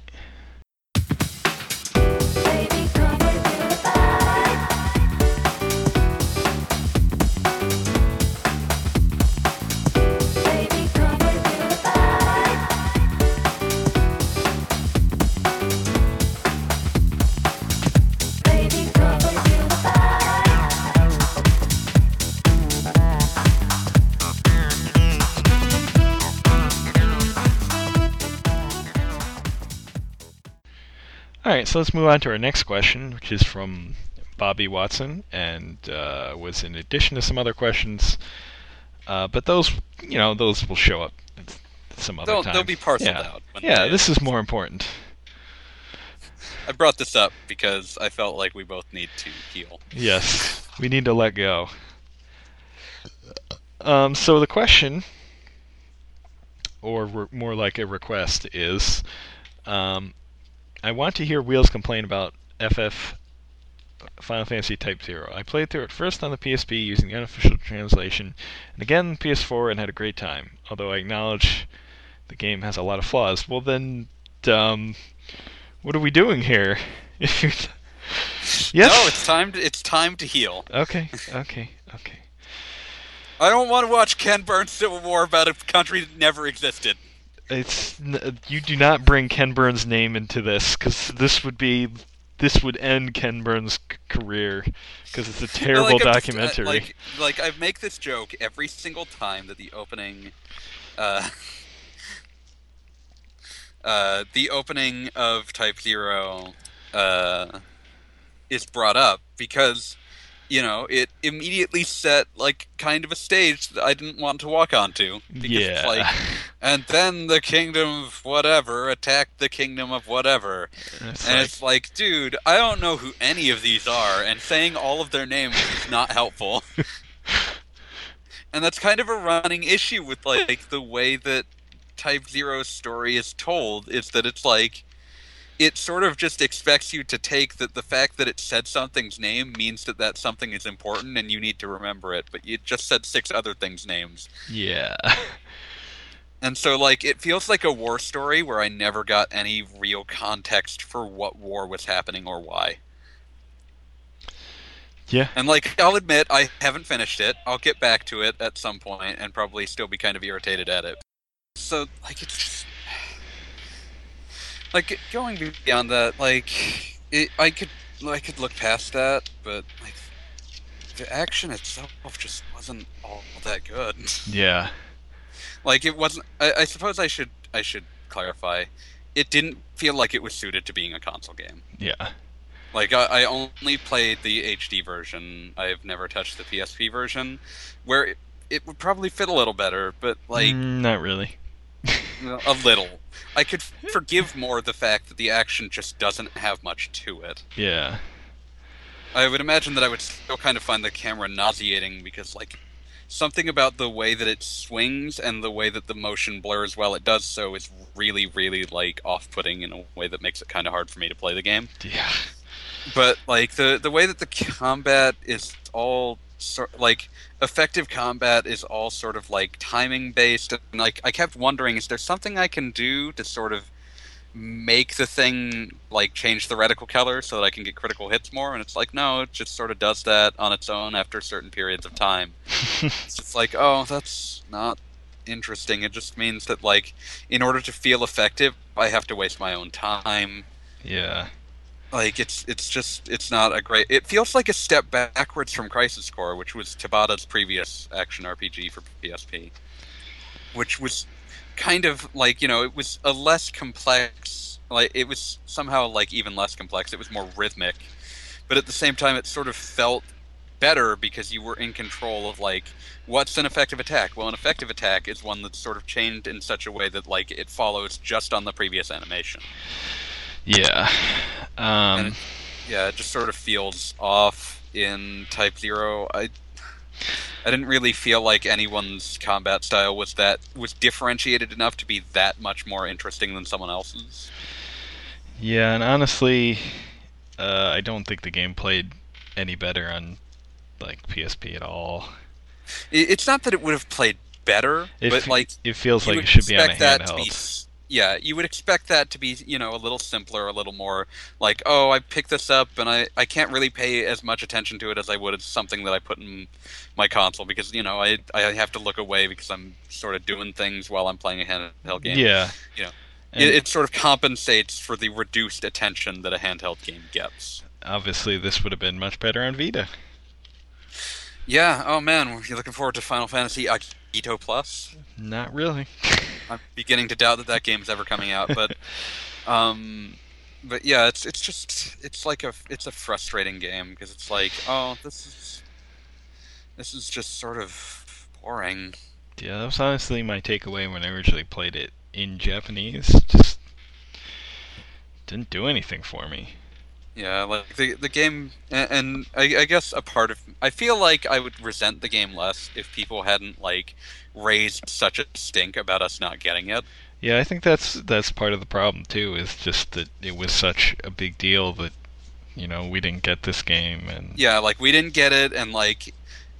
Right, so let's move on to our next question, which is from Bobby Watson, and uh, was in addition to some other questions. Uh, but those, you know, those will show up at some other They'll, time. they'll be parceled yeah. out. Yeah, this is more important. I brought this up because I felt like we both need to heal. Yes, we need to let go. Um, so the question, or re- more like a request, is um, I want to hear Wheels complain about FF Final Fantasy Type Zero. I played through it first on the PSP using the unofficial translation, and again PS4 and had a great time. Although I acknowledge the game has a lot of flaws. Well then, um, what are we doing here? If you yes. No, it's time. To, it's time to heal. Okay, okay, okay. I don't want to watch Ken Burns Civil War about a country that never existed. It's you do not bring Ken Burns' name into this because this would be this would end Ken Burns' career because it's a terrible Like, I'm just, uh, documentary. like, like I make this joke every single time that the opening, uh, uh, the opening of Type Zero, uh, is brought up because, you know, it immediately set like kind of a stage that I didn't want to walk onto. Because yeah, It's like, and then the kingdom of whatever attacked the kingdom of whatever. It's And like- it's like, dude, I don't know who any of these are, and saying all of their names is not helpful. and that's kind of a running issue with like the way that Type Zero's story is told. Is that it's like it sort of just expects you to take that the fact that it said something's name means that that something is important and you need to remember it, but it just said six other things' names. yeah, And so, like, it feels like a war story where I never got any real context for what war was happening or why. yeah. And, like, I'll admit, I haven't finished it. I'll get back to it at some point and probably still be kind of irritated at it. so like it's just like going beyond that. Like it, I could I could look past that, but like the action itself just wasn't all that good. Yeah. Like it wasn't. I, I suppose I should I should clarify. It didn't feel like it was suited to being a console game. Yeah. Like I, I only played the HD version. I've never touched the PSP version, where it, it would probably fit a little better. But like Mm, not really. A little, I could forgive more the fact that the action just doesn't have much to it. Yeah. I would imagine that I would still kind of find the camera nauseating because, like, something about the way that it swings and the way that the motion blurs while it does so is really, really, like, off putting in a way that makes it kind of hard for me to play the game. Yeah. But, like, the, the way that the combat is all sort like effective combat is all sort of like timing based and like I kept wondering is there something I can do to sort of make the thing like change the reticle color so that I can get critical hits more? And it's like no it just sort of does that on its own after certain periods of time. It's just like oh that's not interesting. It just means that like in order to feel effective I have to waste my own time. Yeah. Like it's it's just it's not a great it feels like a step backwards from crisis core which was tabata's previous action rpg for psp which was kind of like you know it was a less complex like it was somehow like even less complex. It was more rhythmic but at the same time it sort of felt better because you were in control of like what's an effective attack? Well an effective attack is one that's sort of chained in such a way that like it follows just on the previous animation Yeah. Um, it- yeah, it just sort of feels off in Type Zero. I I didn't really feel like anyone's combat style was that was differentiated enough to be that much more interesting than someone else's. yeah, and honestly, uh, I don't think the game played any better on like PSP at all. It, it's not that it would have played better, It, but like it feels like it should be on a expect that to be handheld. Yeah, you would expect that to be, you know, a little simpler, a little more like, oh, I picked this up and I, I can't really pay as much attention to it as I would something that I put in my console because, you know, I I have to look away because I'm sort of doing things while I'm playing a handheld game. Yeah. You know, It, it sort of compensates for the reduced attention that a handheld game gets. obviously, this would have been much better on Vita. Yeah, oh man, are you looking forward to Final Fantasy Agito Plus? Not really. I'm beginning to doubt that that game's ever coming out, but um, but yeah, it's it's just it's like a it's a frustrating game because it's like oh this is this is just sort of boring. Yeah, that was honestly my takeaway when I originally played it in Japanese. Just didn't do anything for me. Yeah, like the the game, and, and I, I guess a part of I feel like I would resent the game less if people hadn't like raised such a stink about us not getting it. Yeah, I think that's that's part of the problem too. Is just that it was such a big deal that you know we didn't get this game, and Yeah, like we didn't get it, and like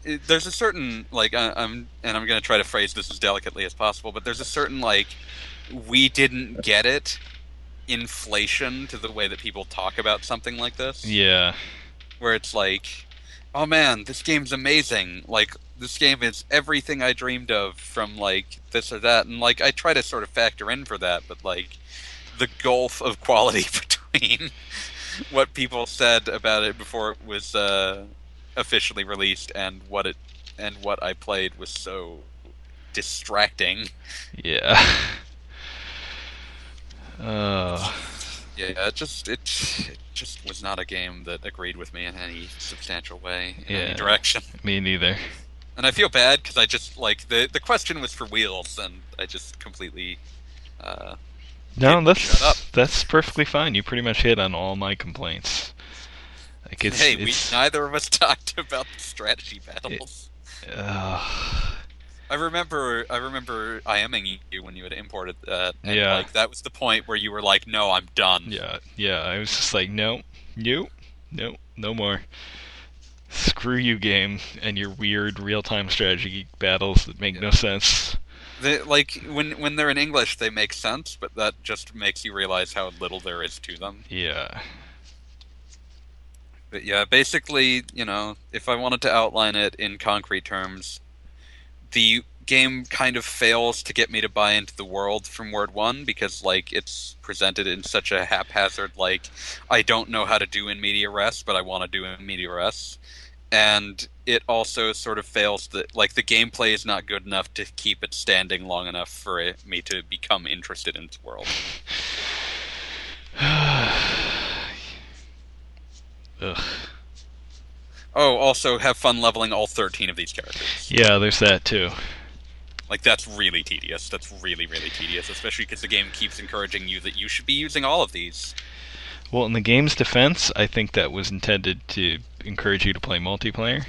it, there's a certain like I, I'm and I'm gonna try to phrase this as delicately as possible, but there's a certain like we didn't get it inflation to the way that people talk about something like this. yeah, where it's like, oh man, this game's amazing. Like this game is everything I dreamed of from like this or that, and like I try to sort of factor in for that, but like the gulf of quality between what people said about it before it was uh, officially released and what it and what I played was so distracting. yeah. Uh, Yeah, it just it, it just was not a game that agreed with me in any substantial way in Yeah. any direction. me neither. And I feel bad because I just like the the question was for wheels, and I just completely. Uh, No, that's shut up. that's perfectly fine. You pretty much hit on all my complaints. Like it's, hey, it's we neither of us talked about the strategy battles. uh, I remember, I remember IMing you when you had imported that, and Yeah. like that was the point where you were like, "No, I'm done." yeah, yeah. I was just like, no, no, no, no more. Screw you, game, and your weird real-time strategy battles that make no sense. They, like when when they're in English, they make sense, but that just makes you realize how little there is to them. Yeah, But yeah, basically, you know, if I wanted to outline it in concrete terms, the game kind of fails to get me to buy into the world from word one because like it's presented in such a haphazard like I don't know how to do in media res, but I want to do in media res. And it also sort of fails that like the gameplay is not good enough to keep it standing long enough for it, me to become interested in its world. Ugh. Oh, also have fun leveling all 13 of these characters. Yeah, there's that too. Like that's really tedious. That's really really tedious, especially because the game keeps encouraging you that you should be using all of these. Well, in the game's defense, I think that was intended to encourage you to play multiplayer.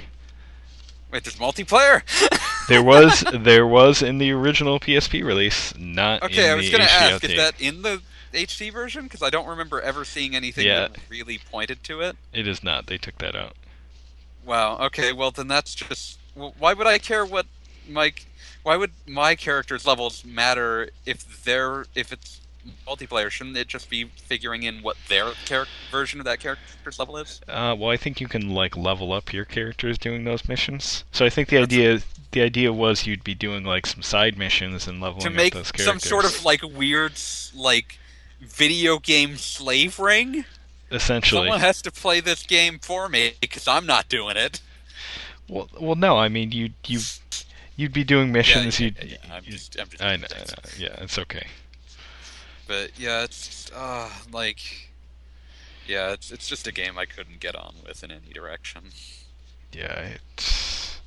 Wait, there's multiplayer. There was there was in the original PSP release, not okay, I was gonna ask, is that in the HD version? Because I don't remember ever seeing anything Yeah. that really pointed to it. It is not. They took that out. Wow. Okay. Well, then that's just. Why would I care what Mike? Why would my character's levels matter if they're if it's multiplayer? Shouldn't it just be figuring in what their character version of that character's level is? Uh, well, I think you can like level up your characters doing those missions. So I think the That's- idea the idea was you'd be doing like some side missions and leveling to make up those characters. some sort of like weird like video game slave ring. Essentially. Someone has to play this game for me because I'm not doing it. Well, well, no. I mean, you you you'd be doing missions. yeah, you'd, yeah, yeah, I'm just- I'm just I know, I know. Yeah, it's okay. But yeah, it's just, uh, like yeah, it's it's just a game I couldn't get on with in any direction. Yeah, it's.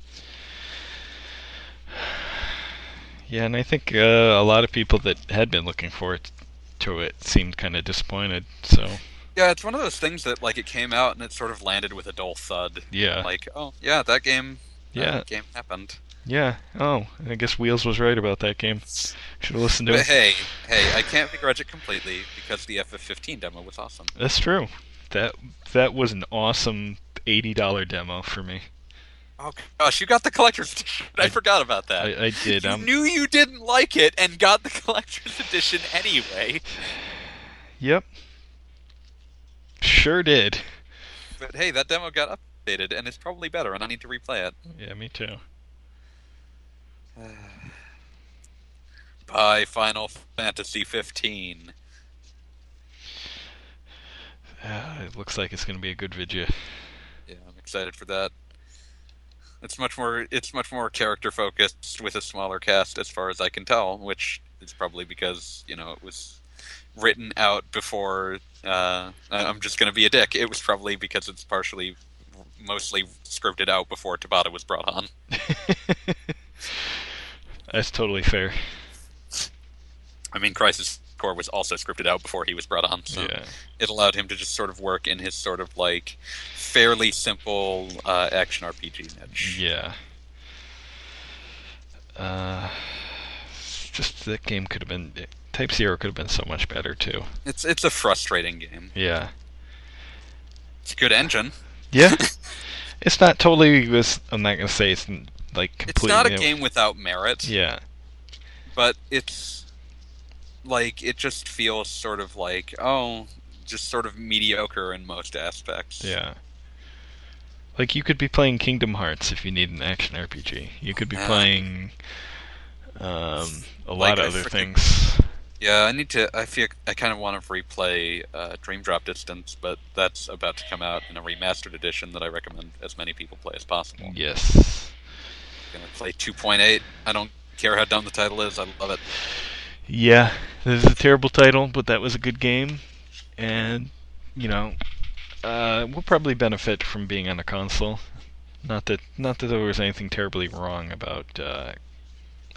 Yeah, and I think uh, a lot of people that had been looking forward to it seemed kind of disappointed. So Yeah, it's one of those things that like it came out and it sort of landed with a dull thud. yeah, Like, oh yeah, that game, Yeah. that game happened. yeah. Oh, I guess Wheels was right about that game. Should have listened to But it. hey, hey, I can't begrudge it completely because the FF15 demo was awesome. That's true. That that was an awesome eighty dollar demo for me. Oh gosh, you got the collector's edition. I, I- forgot about that. I, I did. you Um, knew you didn't like it and got the collector's edition anyway. yep. Sure did. But hey, that demo got updated and it's probably better, and I need to replay it. Yeah, me too. Bye, Final Fantasy 15. Uh, it looks like it's gonna be a good video. Yeah, I'm excited for that. It's much more. It's much more character focused with a smaller cast, as far as I can tell. Which is probably because you know it was written out before. Uh, I'm just going to be a dick. It was probably because it's partially, mostly scripted out before Tabata was brought on. That's totally fair. I mean, Crisis Core was also scripted out before he was brought on, so Yeah. it allowed him to just sort of work in his sort of like fairly simple uh, action RPG niche. Yeah. Uh, just that game could have been Type Zero could have been so much better too. It's it's a frustrating game. Yeah. It's a good engine. Yeah. it's not totally. This I'm not gonna say it's like completely. It's not a game without merit, Yeah. but it's like it just feels sort of like oh, just sort of mediocre in most aspects. Yeah. Like you could be playing Kingdom Hearts if you need an action RPG. You could be playing um, a Like lot of I other things. Yeah, I need to. I feel I kind of want to replay uh, Dream Drop Distance, but that's about to come out in a remastered edition that I recommend as many people play as possible. Yes. I'm gonna play 2.8. I don't care how dumb the title is. I love it. Yeah, this is a terrible title, but that was a good game, and you know, uh, we'll probably benefit from being on a console. Not that, not that there was anything terribly wrong about uh,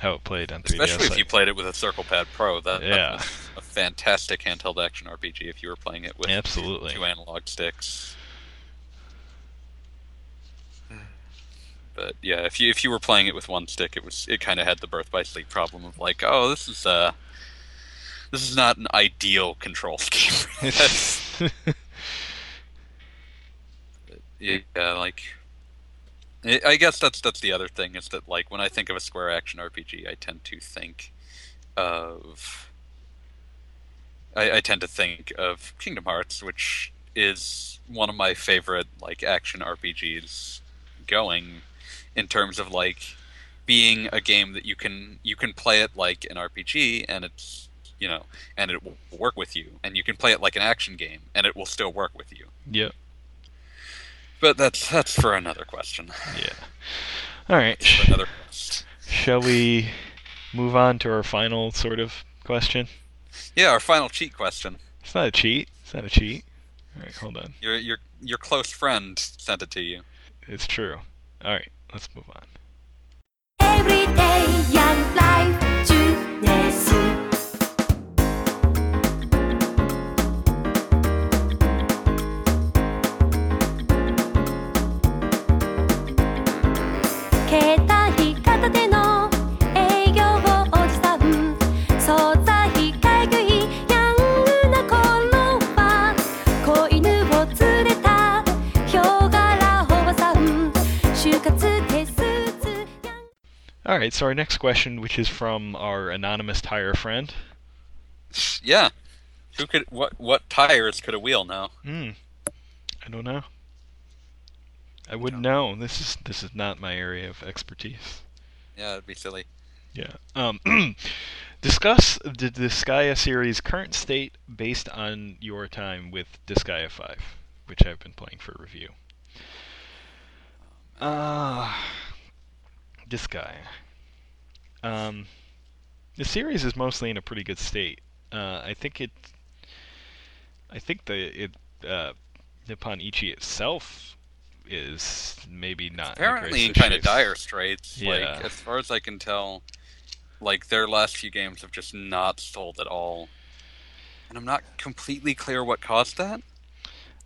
how it played on 3DS. Especially if you played it with a Circle Pad Pro. That, Yeah. was a fantastic handheld action RPG if you were playing it with Absolutely. two analog sticks. But yeah, if you if you were playing it with one stick, it was it kind of had the birth by sleep problem of like, oh, this is uh, this is not an ideal control scheme. Yeah, like I guess that's that's the other thing is that like when I think of a square action RPG, I tend to think of I, I tend to think of Kingdom Hearts, which is one of my favorite like action RPGs going in terms of like being a game that you can you can play it like an RPG and it's you know and it will work with you and you can play it like an action game and it will still work with you. Yep. But that's that's for another question. Yeah. All right. For another. Shall we move on to our final sort of question? Yeah, our final cheat question. It's not a cheat. It's not a cheat. All right, hold on. Your your your close friend sent it to you. It's true. All right, let's move on. All right, so our next question, which is from our anonymous tire friend. Yeah. Who could what what tires could a wheel know? Hmm. I don't know. I wouldn't know. This is this is not my area of expertise. Yeah, it'd be silly. Yeah. Um, discuss the Disgaea series' current state based on your time with Disgaea 5, which I've been playing for review. Uh, Disgaea. Um, the series is mostly in a pretty good state. Uh, I think it. I think the it uh, Nippon Ichi itself is maybe not Apparently in in kind of dire straits. Yeah. Like as far as I can tell, like their last few games have just not sold at all. And I'm not completely clear what caused that.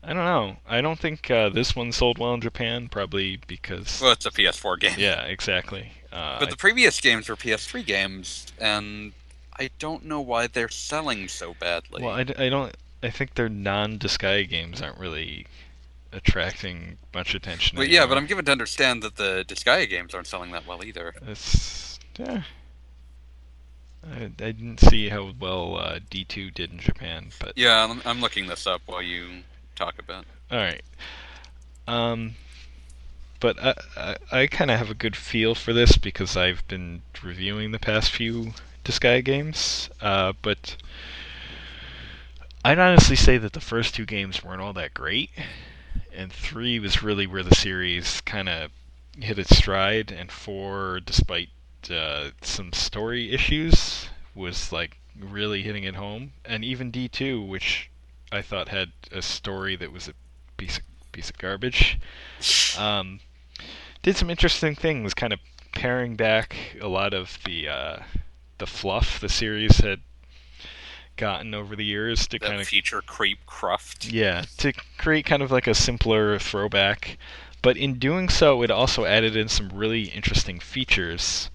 I don't know. I don't think uh, this one sold well in Japan, probably because. Well, it's a PS4 game. yeah, exactly. Uh, But the previous games were PS3 games, and I don't know why they're selling so badly. well, I, I don't. I think their non-Disgaea games aren't really attracting much attention. But yeah, but I'm given to understand that the Disgaea games aren't selling that well either. It's. Yeah. I, I didn't see how well uh, D2 did in Japan, but Yeah, I'm, I'm looking this up while you talk about. All right. Um, but I I, I kind of have a good feel for this because I've been reviewing the past few Disgaea games. Uh, but I'd honestly say that the first two games weren't all that great, and three was really where the series kind of hit its stride, and four, despite uh, some story issues, was like really hitting it home. And even D two, which I thought had a story that was a piece of piece of garbage. Um, did some interesting things, kind of paring back a lot of the uh, the fluff the series had gotten over the years to That kind of feature creep cruft. yeah to create kind of like a simpler throwback. But in doing so, it also added in some really interesting features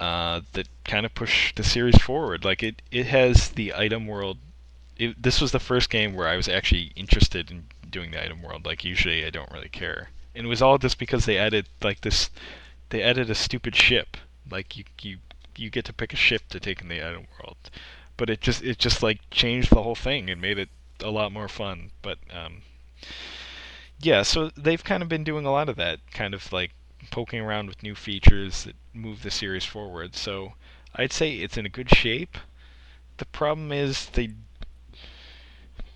uh, that kind of push the series forward. Like it, it has the item world. It, this was the first game where I was actually interested in doing the item world. Like usually, I don't really care, and it was all just because they added like this. They added a stupid ship. Like you, you, you get to pick a ship to take in the item world, but it just, it just like changed the whole thing and made it a lot more fun. But um, yeah, so they've kind of been doing a lot of that, kind of like poking around with new features that move the series forward. So I'd say it's in a good shape. The problem is they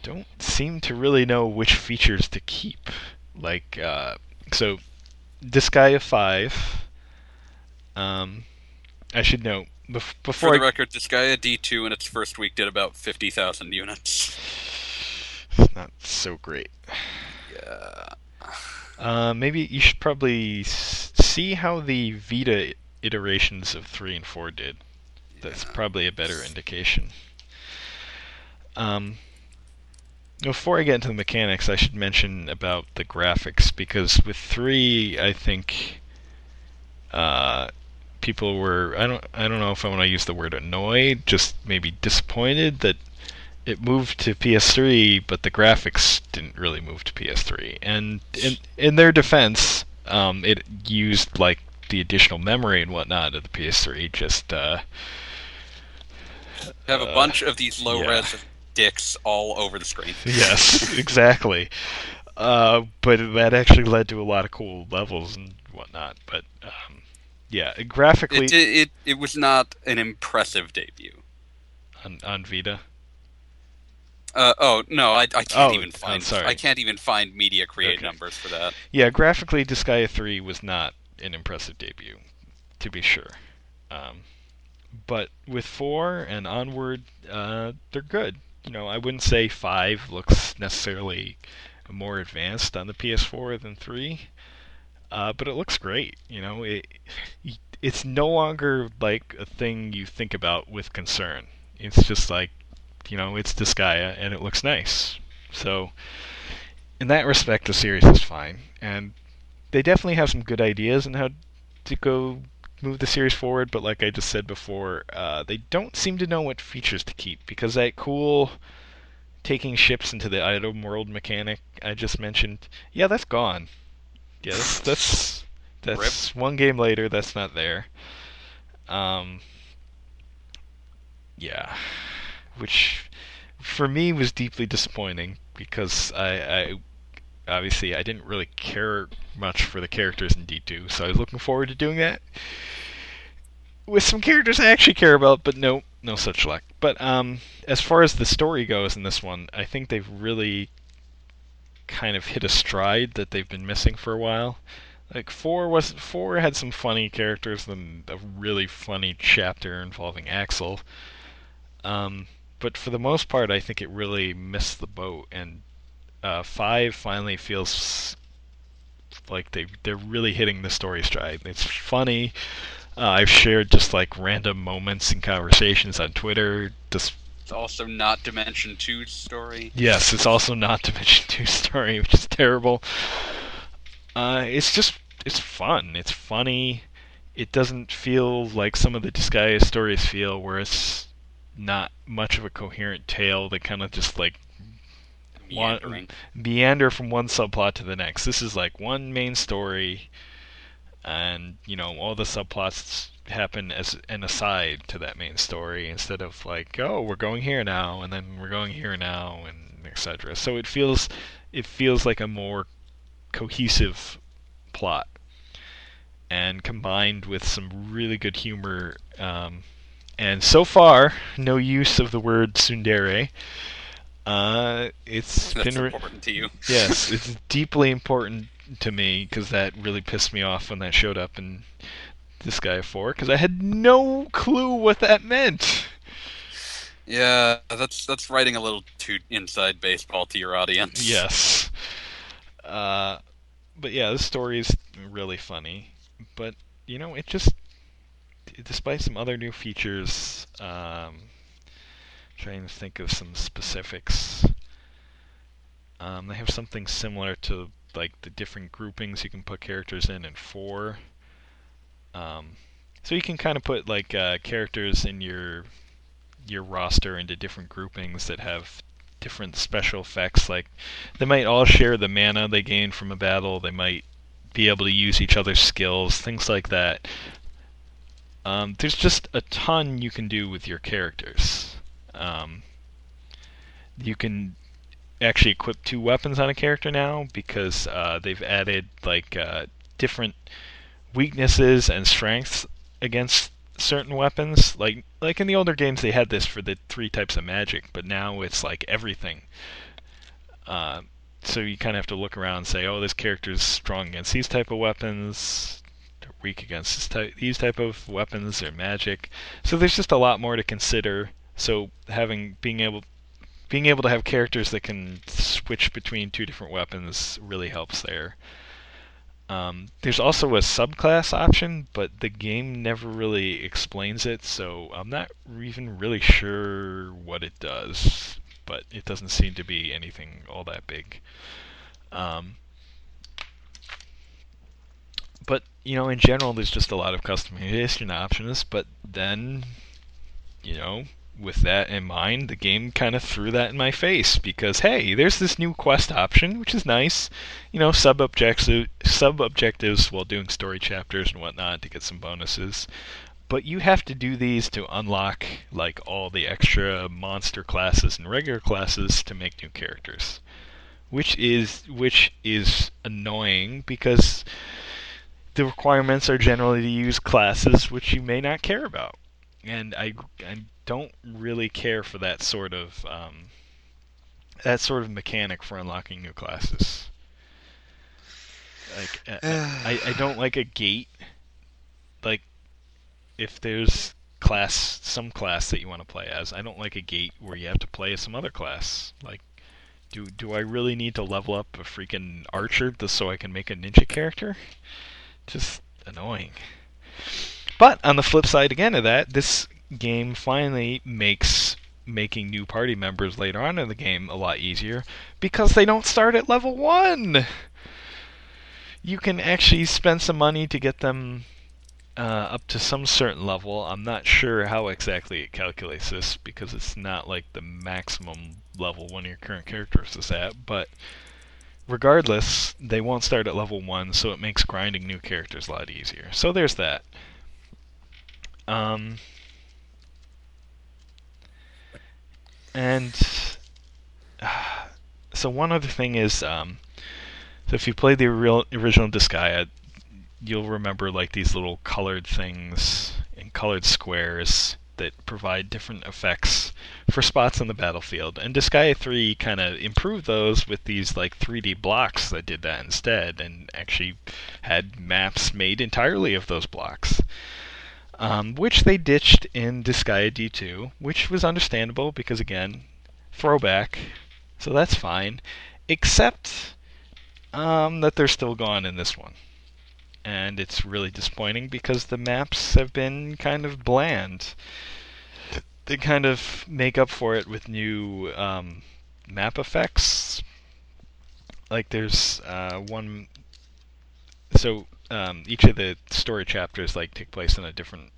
don't seem to really know which features to keep. Like, uh, so Disgaea 5. Um, I should note bef- For before the I, record, Disgaea D2 in its first week did about 50,000 units. it's not so great. Yeah. Uh, maybe you should probably s- see how the Vita iterations of 3 and 4 did. That's probably a better indication. Um, before I get into the mechanics, I should mention about the graphics because with 3, I think uh, people were I don't I don't know if I want to use the word annoyed, just maybe disappointed that it moved to PS3, but the graphics didn't really move to PS3. And in in their defense, um, it used like the additional memory and whatnot of the PS3. Just uh, Have a Uh, bunch of these low yeah. res dicks all over the screen. yes, exactly. Uh, but that actually led to a lot of cool levels and whatnot. But um, yeah, graphically It, it it it was not an impressive debut. on, on Vita. Uh, oh no, I, I can't Oh, even find. sorry. I can't even find media create Okay. numbers for that. Yeah, graphically, Disgaea 3 was not an impressive debut, to be sure. Um, but with 4 and onward, uh, they're good. You know, I wouldn't say 5 looks necessarily more advanced on the PS4 than 3, uh, but it looks great. You know, it it's no longer like a thing you think about with concern. It's just like, you know, it's Disgaea and it looks nice. So, in that respect, the series is fine, and they definitely have some good ideas on how to go move the series forward. But like I just said before, uh, they don't seem to know what features to keep because that cool taking ships into the item world mechanic I just mentioned, yeah, that's gone. Yeah, that's that's, that's one game later. That's not there. Um, yeah, which for me was deeply disappointing because I, I obviously I didn't really care much for the characters in D2, so I was looking forward to doing that with some characters I actually care about, but no, no such luck. But um, as far as the story goes in this one, I think they've really kind of hit a stride that they've been missing for a while. Like four was four had some funny characters and a really funny chapter involving Axel. Um, but for the most part, I think it really missed the boat, and uh, five finally feels like they they're really hitting the story stride. It's funny. Uh, I've shared just like random moments and conversations on Twitter. Just It's also not Dimension Two story. yes, it's also not Dimension Two story, which is terrible. Uh, it's just it's fun. It's funny. It doesn't feel like some of the Disgaea stories feel, where it's not much of a coherent tale. They kind of just like One- Meandering. meander from one subplot to the next. This is like one main story, and you know all the subplots happen as an aside to that main story instead of like oh we're going here now and then we're going here now and etc. So it feels it feels like a more cohesive plot, and combined with some really good humor. Um, and so far, no use of the word tsundere. Uh, it's That's been re- important to you. yes, it's deeply important to me because that really pissed me off when that showed up in Disgaea four because I had no clue what that meant. Yeah, that's that's writing a little too inside baseball to your audience. Yes. Uh, but yeah, the story is really funny. But you know, it just, despite some other new features, um, trying to think of some specifics. Um, they have something similar to like the different groupings you can put characters in in four. Um, so you can kind of put like uh, characters in your your roster into different groupings that have different special effects. Like they might all share the mana they gain from a battle. They might be able to use each other's skills, things like that. Um, there's just a ton you can do with your characters. Um, you can actually equip two weapons on a character now because uh, they've added like uh, different weaknesses and strengths against certain weapons. Like like in the older games, they had this for the three types of magic, but now it's like everything. Uh, so you kind of have to look around and say, oh, this character's strong against these type of weapons. They're weak against type, these type of weapons or magic. So there's just a lot more to consider. So having being able being able to have characters that can switch between two different weapons really helps there. Um, there's also a subclass option, but the game never really explains it, so I'm not even really sure what it does. But it doesn't seem to be anything all that big. Um, but you know, in general, there's just a lot of customization options. But then, you know, with that in mind, the game kind of threw that in my face because hey, there's this new quest option, which is nice. You know, sub objectives, sub objectives while doing story chapters and whatnot to get some bonuses. But you have to do these to unlock like all the extra monster classes and regular classes to make new characters, which is which is annoying because the requirements are generally to use classes which you may not care about, and I I don't really care for that sort of um, that sort of mechanic for unlocking new classes. Like uh, I, I don't like a gate. Like if there's class some class that you want to play as, I don't like a gate where you have to play as some other class. Like do do I really need to level up a freaking archer just so I can make a ninja character? Just annoying. But on the flip side again of that, this game finally makes making new party members later on in the game a lot easier because they don't start at level 1. You can actually spend some money to get them uh, up to some certain level. I'm not sure how exactly it calculates this because it's not like the maximum level one of your current characters is at, but regardless, they won't start at level 1, so it makes grinding new characters a lot easier. So there's that. Um, and uh, so one other thing is, um, so if you play the real original Disgaea, you'll remember like these little colored things and colored squares that provide different effects for spots on the battlefield. And Disgaea 3 kind of improved those with these like 3D blocks that did that instead and actually had maps made entirely of those blocks. Um, which they ditched in Disgaea D2, which was understandable because again, throwback, so that's fine. Except um, that they're still gone in this one and it's really disappointing because the maps have been kind of bland. They kind of make up for it with new um, map effects. Like there's uh, one, so um, each of the story chapters like take place in a different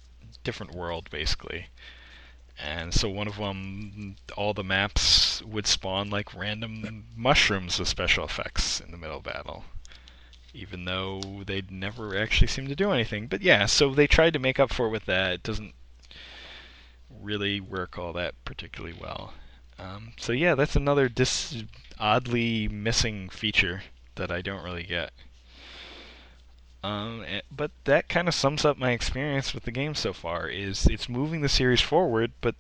different world basically. And so one of them, all the maps would spawn like random mushrooms with special effects in the middle of battle even though they'd never actually seem to do anything. But yeah, so they tried to make up for it with that. It doesn't really work all that particularly well. Um, so yeah, that's another dis- oddly missing feature that I don't really get. Um, eh, but that kind of sums up my experience with the game so far. Is it's moving the series forward, but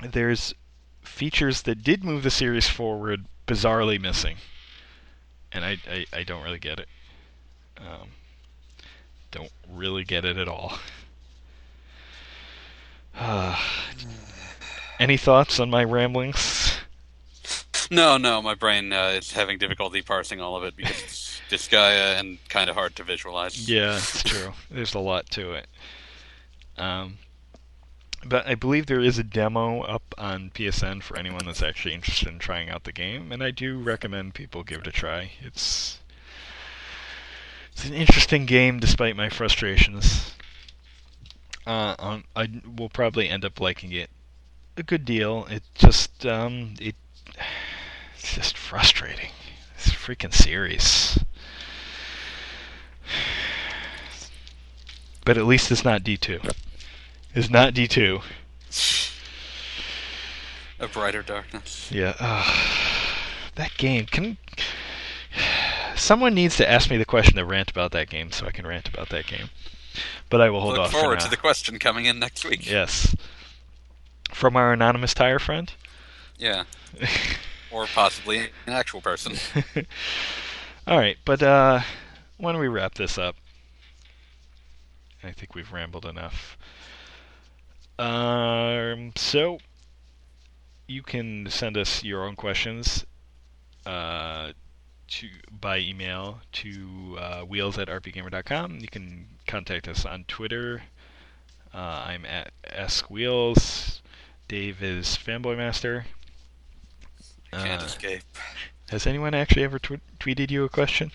there's features that did move the series forward bizarrely missing and I, I, I don't really get it. Um, don't really get it at all. Uh, any thoughts on my ramblings? No, no, my brain uh, is having difficulty parsing all of it because it's Disgaea and kind of hard to visualize. Yeah, it's true. There's a lot to it. Um, but I believe there is a demo up on PSN for anyone that's actually interested in trying out the game, and I do recommend people give it a try. It's it's an interesting game despite my frustrations. Uh, um, I will probably end up liking it a good deal. It just um, it it's just frustrating. Freaking series. But at least it's not D2 It's not D2. A brighter darkness. Yeah. Uh, that game can. Someone needs to ask me the question to rant about that game, so I can rant about that game. But I will hold Look off. for forward to the question coming in next week. Yes. From our anonymous tire friend. Yeah. Or possibly an actual person. All right, but uh, why don't we wrap this up? I think we've rambled enough. Um, so you can send us your own questions uh, to by email to uh, wheels at rpgamer.com. You can contact us on Twitter. Uh, I'm at askwheels. Dave is fanboy master. Can't Uh, escape. has anyone actually ever tw- tweeted you a question?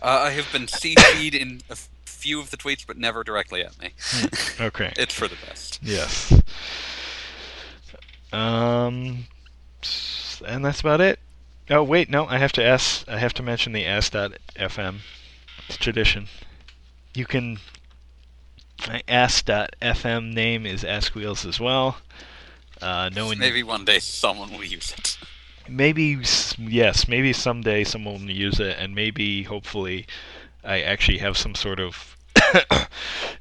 Uh, I have been CC'd in a few of the tweets, but never directly at me. Okay. it's for the best. Yes. Um, and that's about it. Oh wait, no, I have to ask. I have to mention the ask.fm. It's tradition. You can. My ask.fm name is Ask Wheels as well. Uh, no one. Maybe one day someone will use it. Maybe yes, maybe someday someone will use it, and maybe hopefully I actually have some sort of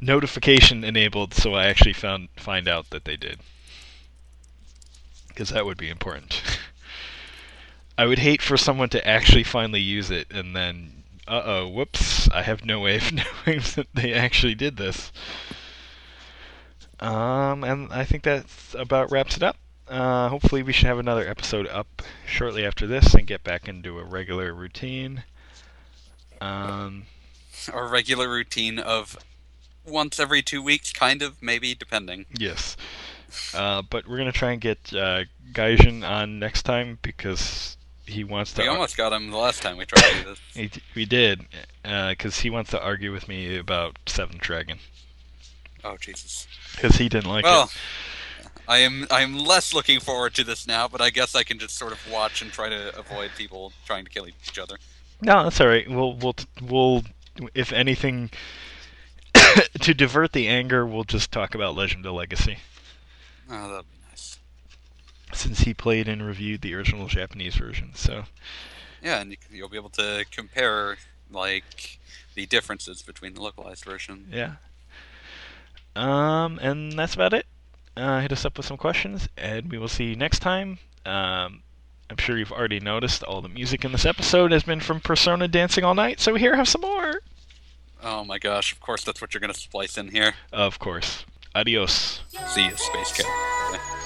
notification enabled, so I actually found find out that they did, because that would be important. I would hate for someone to actually finally use it and then, uh oh, whoops, I have no way of knowing that they actually did this. Um, and I think that about wraps it up. Uh, hopefully, we should have another episode up shortly after this and get back into a regular routine. Um, Our regular routine of once every two weeks, kind of, maybe, depending. yes. Uh, but we're gonna try and get uh, Gaijin on next time because he wants to. We almost got him the last time we tried to do this. He, we did, because he wants to argue with me about Seventh Dragon Oh Jesus. because he didn't like Well, it. I am I am less looking forward to this now, but I guess I can just sort of watch and try to avoid people trying to kill each other. No, that's all right. We'll we'll we'll if anything to divert the anger, we'll just talk about Legend of Legacy Oh, that'd be nice. since he played and reviewed the original Japanese version. So Yeah, and you'll be able to compare like the differences between the localized version. yeah. Um, and that's about it. Uh, hit us up with some questions, and we will see you next time. Um, I'm sure you've already noticed all the music in this episode has been from Persona Dancing All Night, so here have some more. Oh my gosh! Of course, that's what you're gonna splice in here. Of course. Adios. See you, Space Cat.